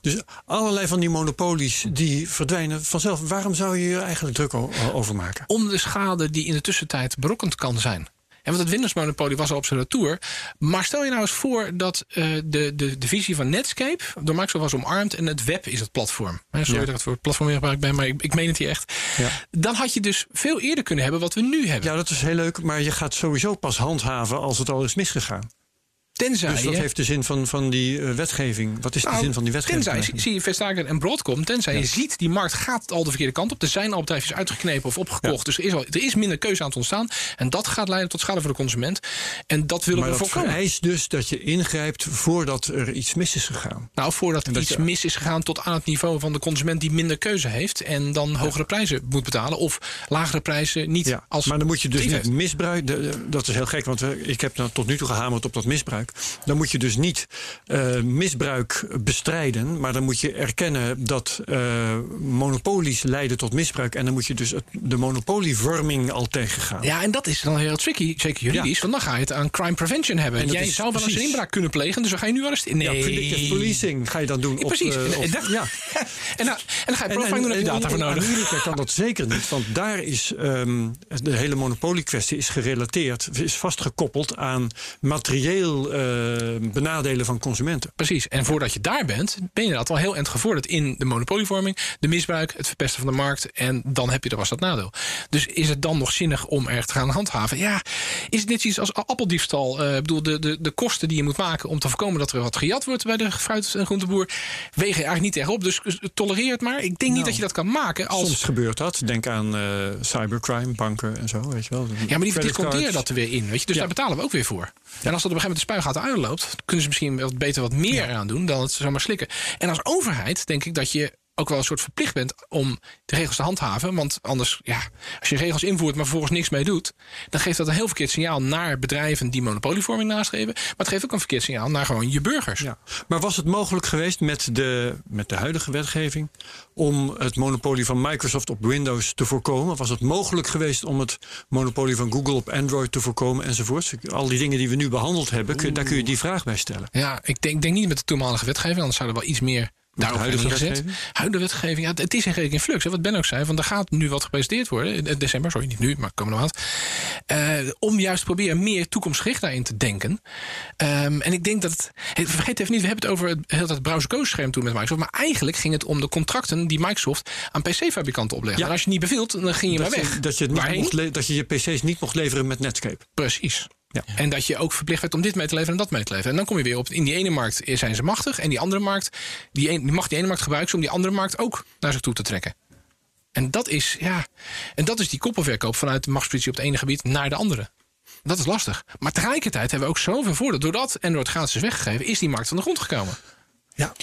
Speaker 1: Dus allerlei van die monopolies die verdwijnen vanzelf. Waarom zou je je eigenlijk druk over maken?
Speaker 3: om de schade die in de tussentijd berokkend kan zijn. En want het Windows-monopolie was al op zijn retour. Maar stel je nou eens voor dat eh, de, de, de visie van Netscape door Microsoft was omarmd en het web is het platform. Hè, Sorry
Speaker 1: Ja.
Speaker 3: dat ik het woord platform weer gebruikt ben, maar ik, ik meen het hier echt.
Speaker 1: Ja.
Speaker 3: Dan had je dus veel eerder kunnen hebben wat we nu hebben.
Speaker 1: Ja, dat is heel leuk, maar je gaat sowieso pas handhaven als het al is misgegaan.
Speaker 3: Tenzij
Speaker 1: Dus wat heeft de zin van, van die eh, wetgeving? Wat is de
Speaker 3: Nou,
Speaker 1: zin van die wetgeving?
Speaker 3: Tenzij, zie- je en Broadcom, tenzij je ziet die markt gaat al de verkeerde kant op. Er zijn al bedrijfjes uitgeknepen of opgekocht. Dus er is, al, er is minder keuze aan het ontstaan. En dat gaat leiden tot schade voor de consument. En dat willen
Speaker 1: Maar
Speaker 3: we voorkomen.
Speaker 1: vereist dus dat je ingrijpt voordat er iets mis is gegaan.
Speaker 3: Nou, voordat
Speaker 1: dat
Speaker 3: iets mis is gegaan tot aan het niveau van de consument die minder keuze heeft. En dan hogere prijzen moet betalen. Of lagere prijzen niet
Speaker 1: Ja,
Speaker 3: als.
Speaker 1: maar dan moet je dus niet misbruik. Dat is heel gek, want we- ik heb nou tot nu toe gehamerd op dat misbruik. Dan moet je dus niet eh, misbruik bestrijden, maar dan moet je erkennen dat eh, monopolies leiden tot misbruik. En dan moet je dus het, de monopolievorming al tegengaan.
Speaker 3: Ja, en dat is dan heel tricky, zeker juridisch.
Speaker 1: Ja.
Speaker 3: Want dan ga je het aan crime prevention hebben.
Speaker 1: En
Speaker 3: Jij zou wel eens een inbraak kunnen plegen, dus dan ga je nu arresteren. Nee.
Speaker 1: Ja, predictive policing ga je dan doen.
Speaker 3: Ja, precies.
Speaker 1: eh,
Speaker 3: En-
Speaker 1: op-
Speaker 3: en dat-
Speaker 1: ja.
Speaker 3: En, dan, en dan ga je profiling doen, heb je data voor
Speaker 1: in
Speaker 3: nodig.
Speaker 1: Amerika kan dat zeker niet, want daar is ehm, de hele monopoliekwestie is gerelateerd, is vastgekoppeld aan materieel benadelen van consumenten.
Speaker 3: Precies. En voordat je daar bent, ben je inderdaad al heel eind gevorderd in de monopolievorming, de misbruik, het verpesten van de markt. En dan heb je er was dat nadeel. Dus is het dan nog zinnig om er te gaan handhaven? Ja, is het net iets als appeldiefstal? Eh, Ik bedoel, de, de, de kosten die je moet maken om te voorkomen dat er wat gejat wordt bij de fruit- en groenteboer, wegen je eigenlijk niet tegenop. Dus tolereer het maar. Ik denk niet dat je dat kan maken als.
Speaker 1: Soms gebeurt dat. Denk aan eh, cybercrime, banken en zo, weet je wel.
Speaker 3: Ja, maar die disconteren dat er weer in. Weet je? Dus
Speaker 1: Ja.
Speaker 3: daar betalen we ook weer voor. En als dat op een gegeven moment de spuigaten uitloopt, kunnen ze misschien wat beter wat meer aan doen dan het zomaar slikken. En als overheid denk ik dat je ook wel een soort verplicht bent om de regels te handhaven. Want anders, ja, als je regels invoert, maar vervolgens niks mee doet, dan geeft dat een heel verkeerd signaal naar bedrijven die monopolievorming nastreven. Maar het geeft ook een verkeerd signaal naar gewoon je burgers.
Speaker 1: Ja. Maar was het mogelijk geweest met de, met de huidige wetgeving om het monopolie van Microsoft op Windows te voorkomen? Was het mogelijk geweest om het monopolie van Google op Android te voorkomen enzovoorts? Al die dingen die we nu behandeld hebben, kun, daar kun je die vraag bij stellen.
Speaker 3: Ja, ik denk, denk niet met de toenmalige wetgeving, anders zou er wel iets meer daarop
Speaker 1: huidige
Speaker 3: ingezet.
Speaker 1: wetgeving?
Speaker 3: Huidige wetgeving, ja, het- is eigenlijk in flux. Hè, wat Ben ook zei, want er gaat nu wat gepresenteerd worden. In december, sorry, niet nu, maar komende maand. Eh, om juist te proberen meer toekomstgericht daarin te denken. Ehm, en ik denk dat. Het, hey, vergeet even niet, we hebben het over het hele tijd browser-code-scherm toen met Microsoft. Maar eigenlijk ging het om de contracten die Microsoft aan PC-fabrikanten oplegde.
Speaker 1: Ja.
Speaker 3: En als je niet bevielt, dan ging je
Speaker 1: Dat
Speaker 3: maar weg.
Speaker 1: je, dat, je niet mocht dat je je PC's niet mocht leveren met Netscape.
Speaker 3: Precies.
Speaker 1: Ja.
Speaker 3: En dat je ook verplicht werd om dit mee te leveren en dat mee te leveren. En dan kom je weer op, in die ene markt zijn ze machtig. En die andere markt, die, een, die mag die ene markt gebruiken om die andere markt ook naar zich toe te trekken. En dat is, ja, en dat is die koppelverkoop vanuit de machtspositie op het ene gebied naar de andere. Dat is lastig. Maar tegelijkertijd hebben we ook zoveel voordeel. Doordat Android gratis is weggegeven, is die markt van de grond gekomen.
Speaker 1: Ja,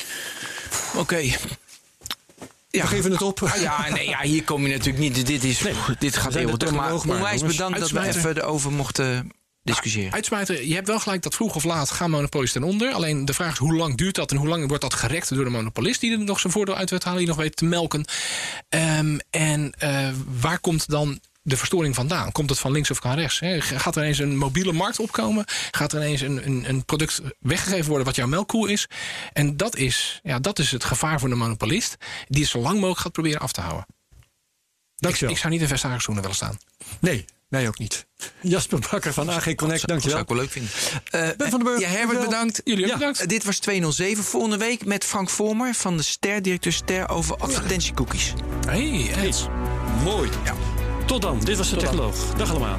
Speaker 2: Oké. Ja.
Speaker 1: we geven het op.
Speaker 2: Ah, ja, nee, ja, hier kom je natuurlijk niet. Dit, is, dit gaat heel door. Maar
Speaker 1: maar,
Speaker 2: onwijs bedankt dat we even erover mochten discussiëren.
Speaker 3: Uitsmijter, je hebt wel gelijk dat vroeg of laat gaan monopolies ten onder. Alleen de vraag is hoe lang duurt dat en hoe lang wordt dat gerekt door de monopolist die er nog zijn voordeel uit weet halen, die nog weet te melken. Ehm, en eh, waar komt dan de verstoring vandaan? Komt het van links of van rechts? Hè? Gaat er ineens een mobiele markt opkomen? Gaat er ineens een, een, een product weggegeven worden wat jouw melkkoe is? En dat is, ja, dat is het gevaar voor de monopolist, die het zo lang mogelijk gaat proberen af te houden. Ik,
Speaker 1: Dankjewel.
Speaker 3: ik zou niet in Vestagenschoenen willen staan.
Speaker 1: Nee, wij ook niet. Jasper Bakker van AG Connect,
Speaker 2: Dat zou
Speaker 1: dankjewel.
Speaker 2: ik wel leuk vinden. Eh,
Speaker 1: Ben van den Burg,
Speaker 2: Ja, Herbert,
Speaker 1: dankjewel.
Speaker 2: bedankt.
Speaker 3: Jullie ook
Speaker 1: Ja.
Speaker 3: bedankt.
Speaker 2: Eh, dit was 207. Volgende week met Frank Vormer van de Ster, directeur Ster, over advertentiecookies.
Speaker 3: Hey, Ed.
Speaker 1: Mooi. Ja. Tot dan, dit was de Technoloog. Dag allemaal.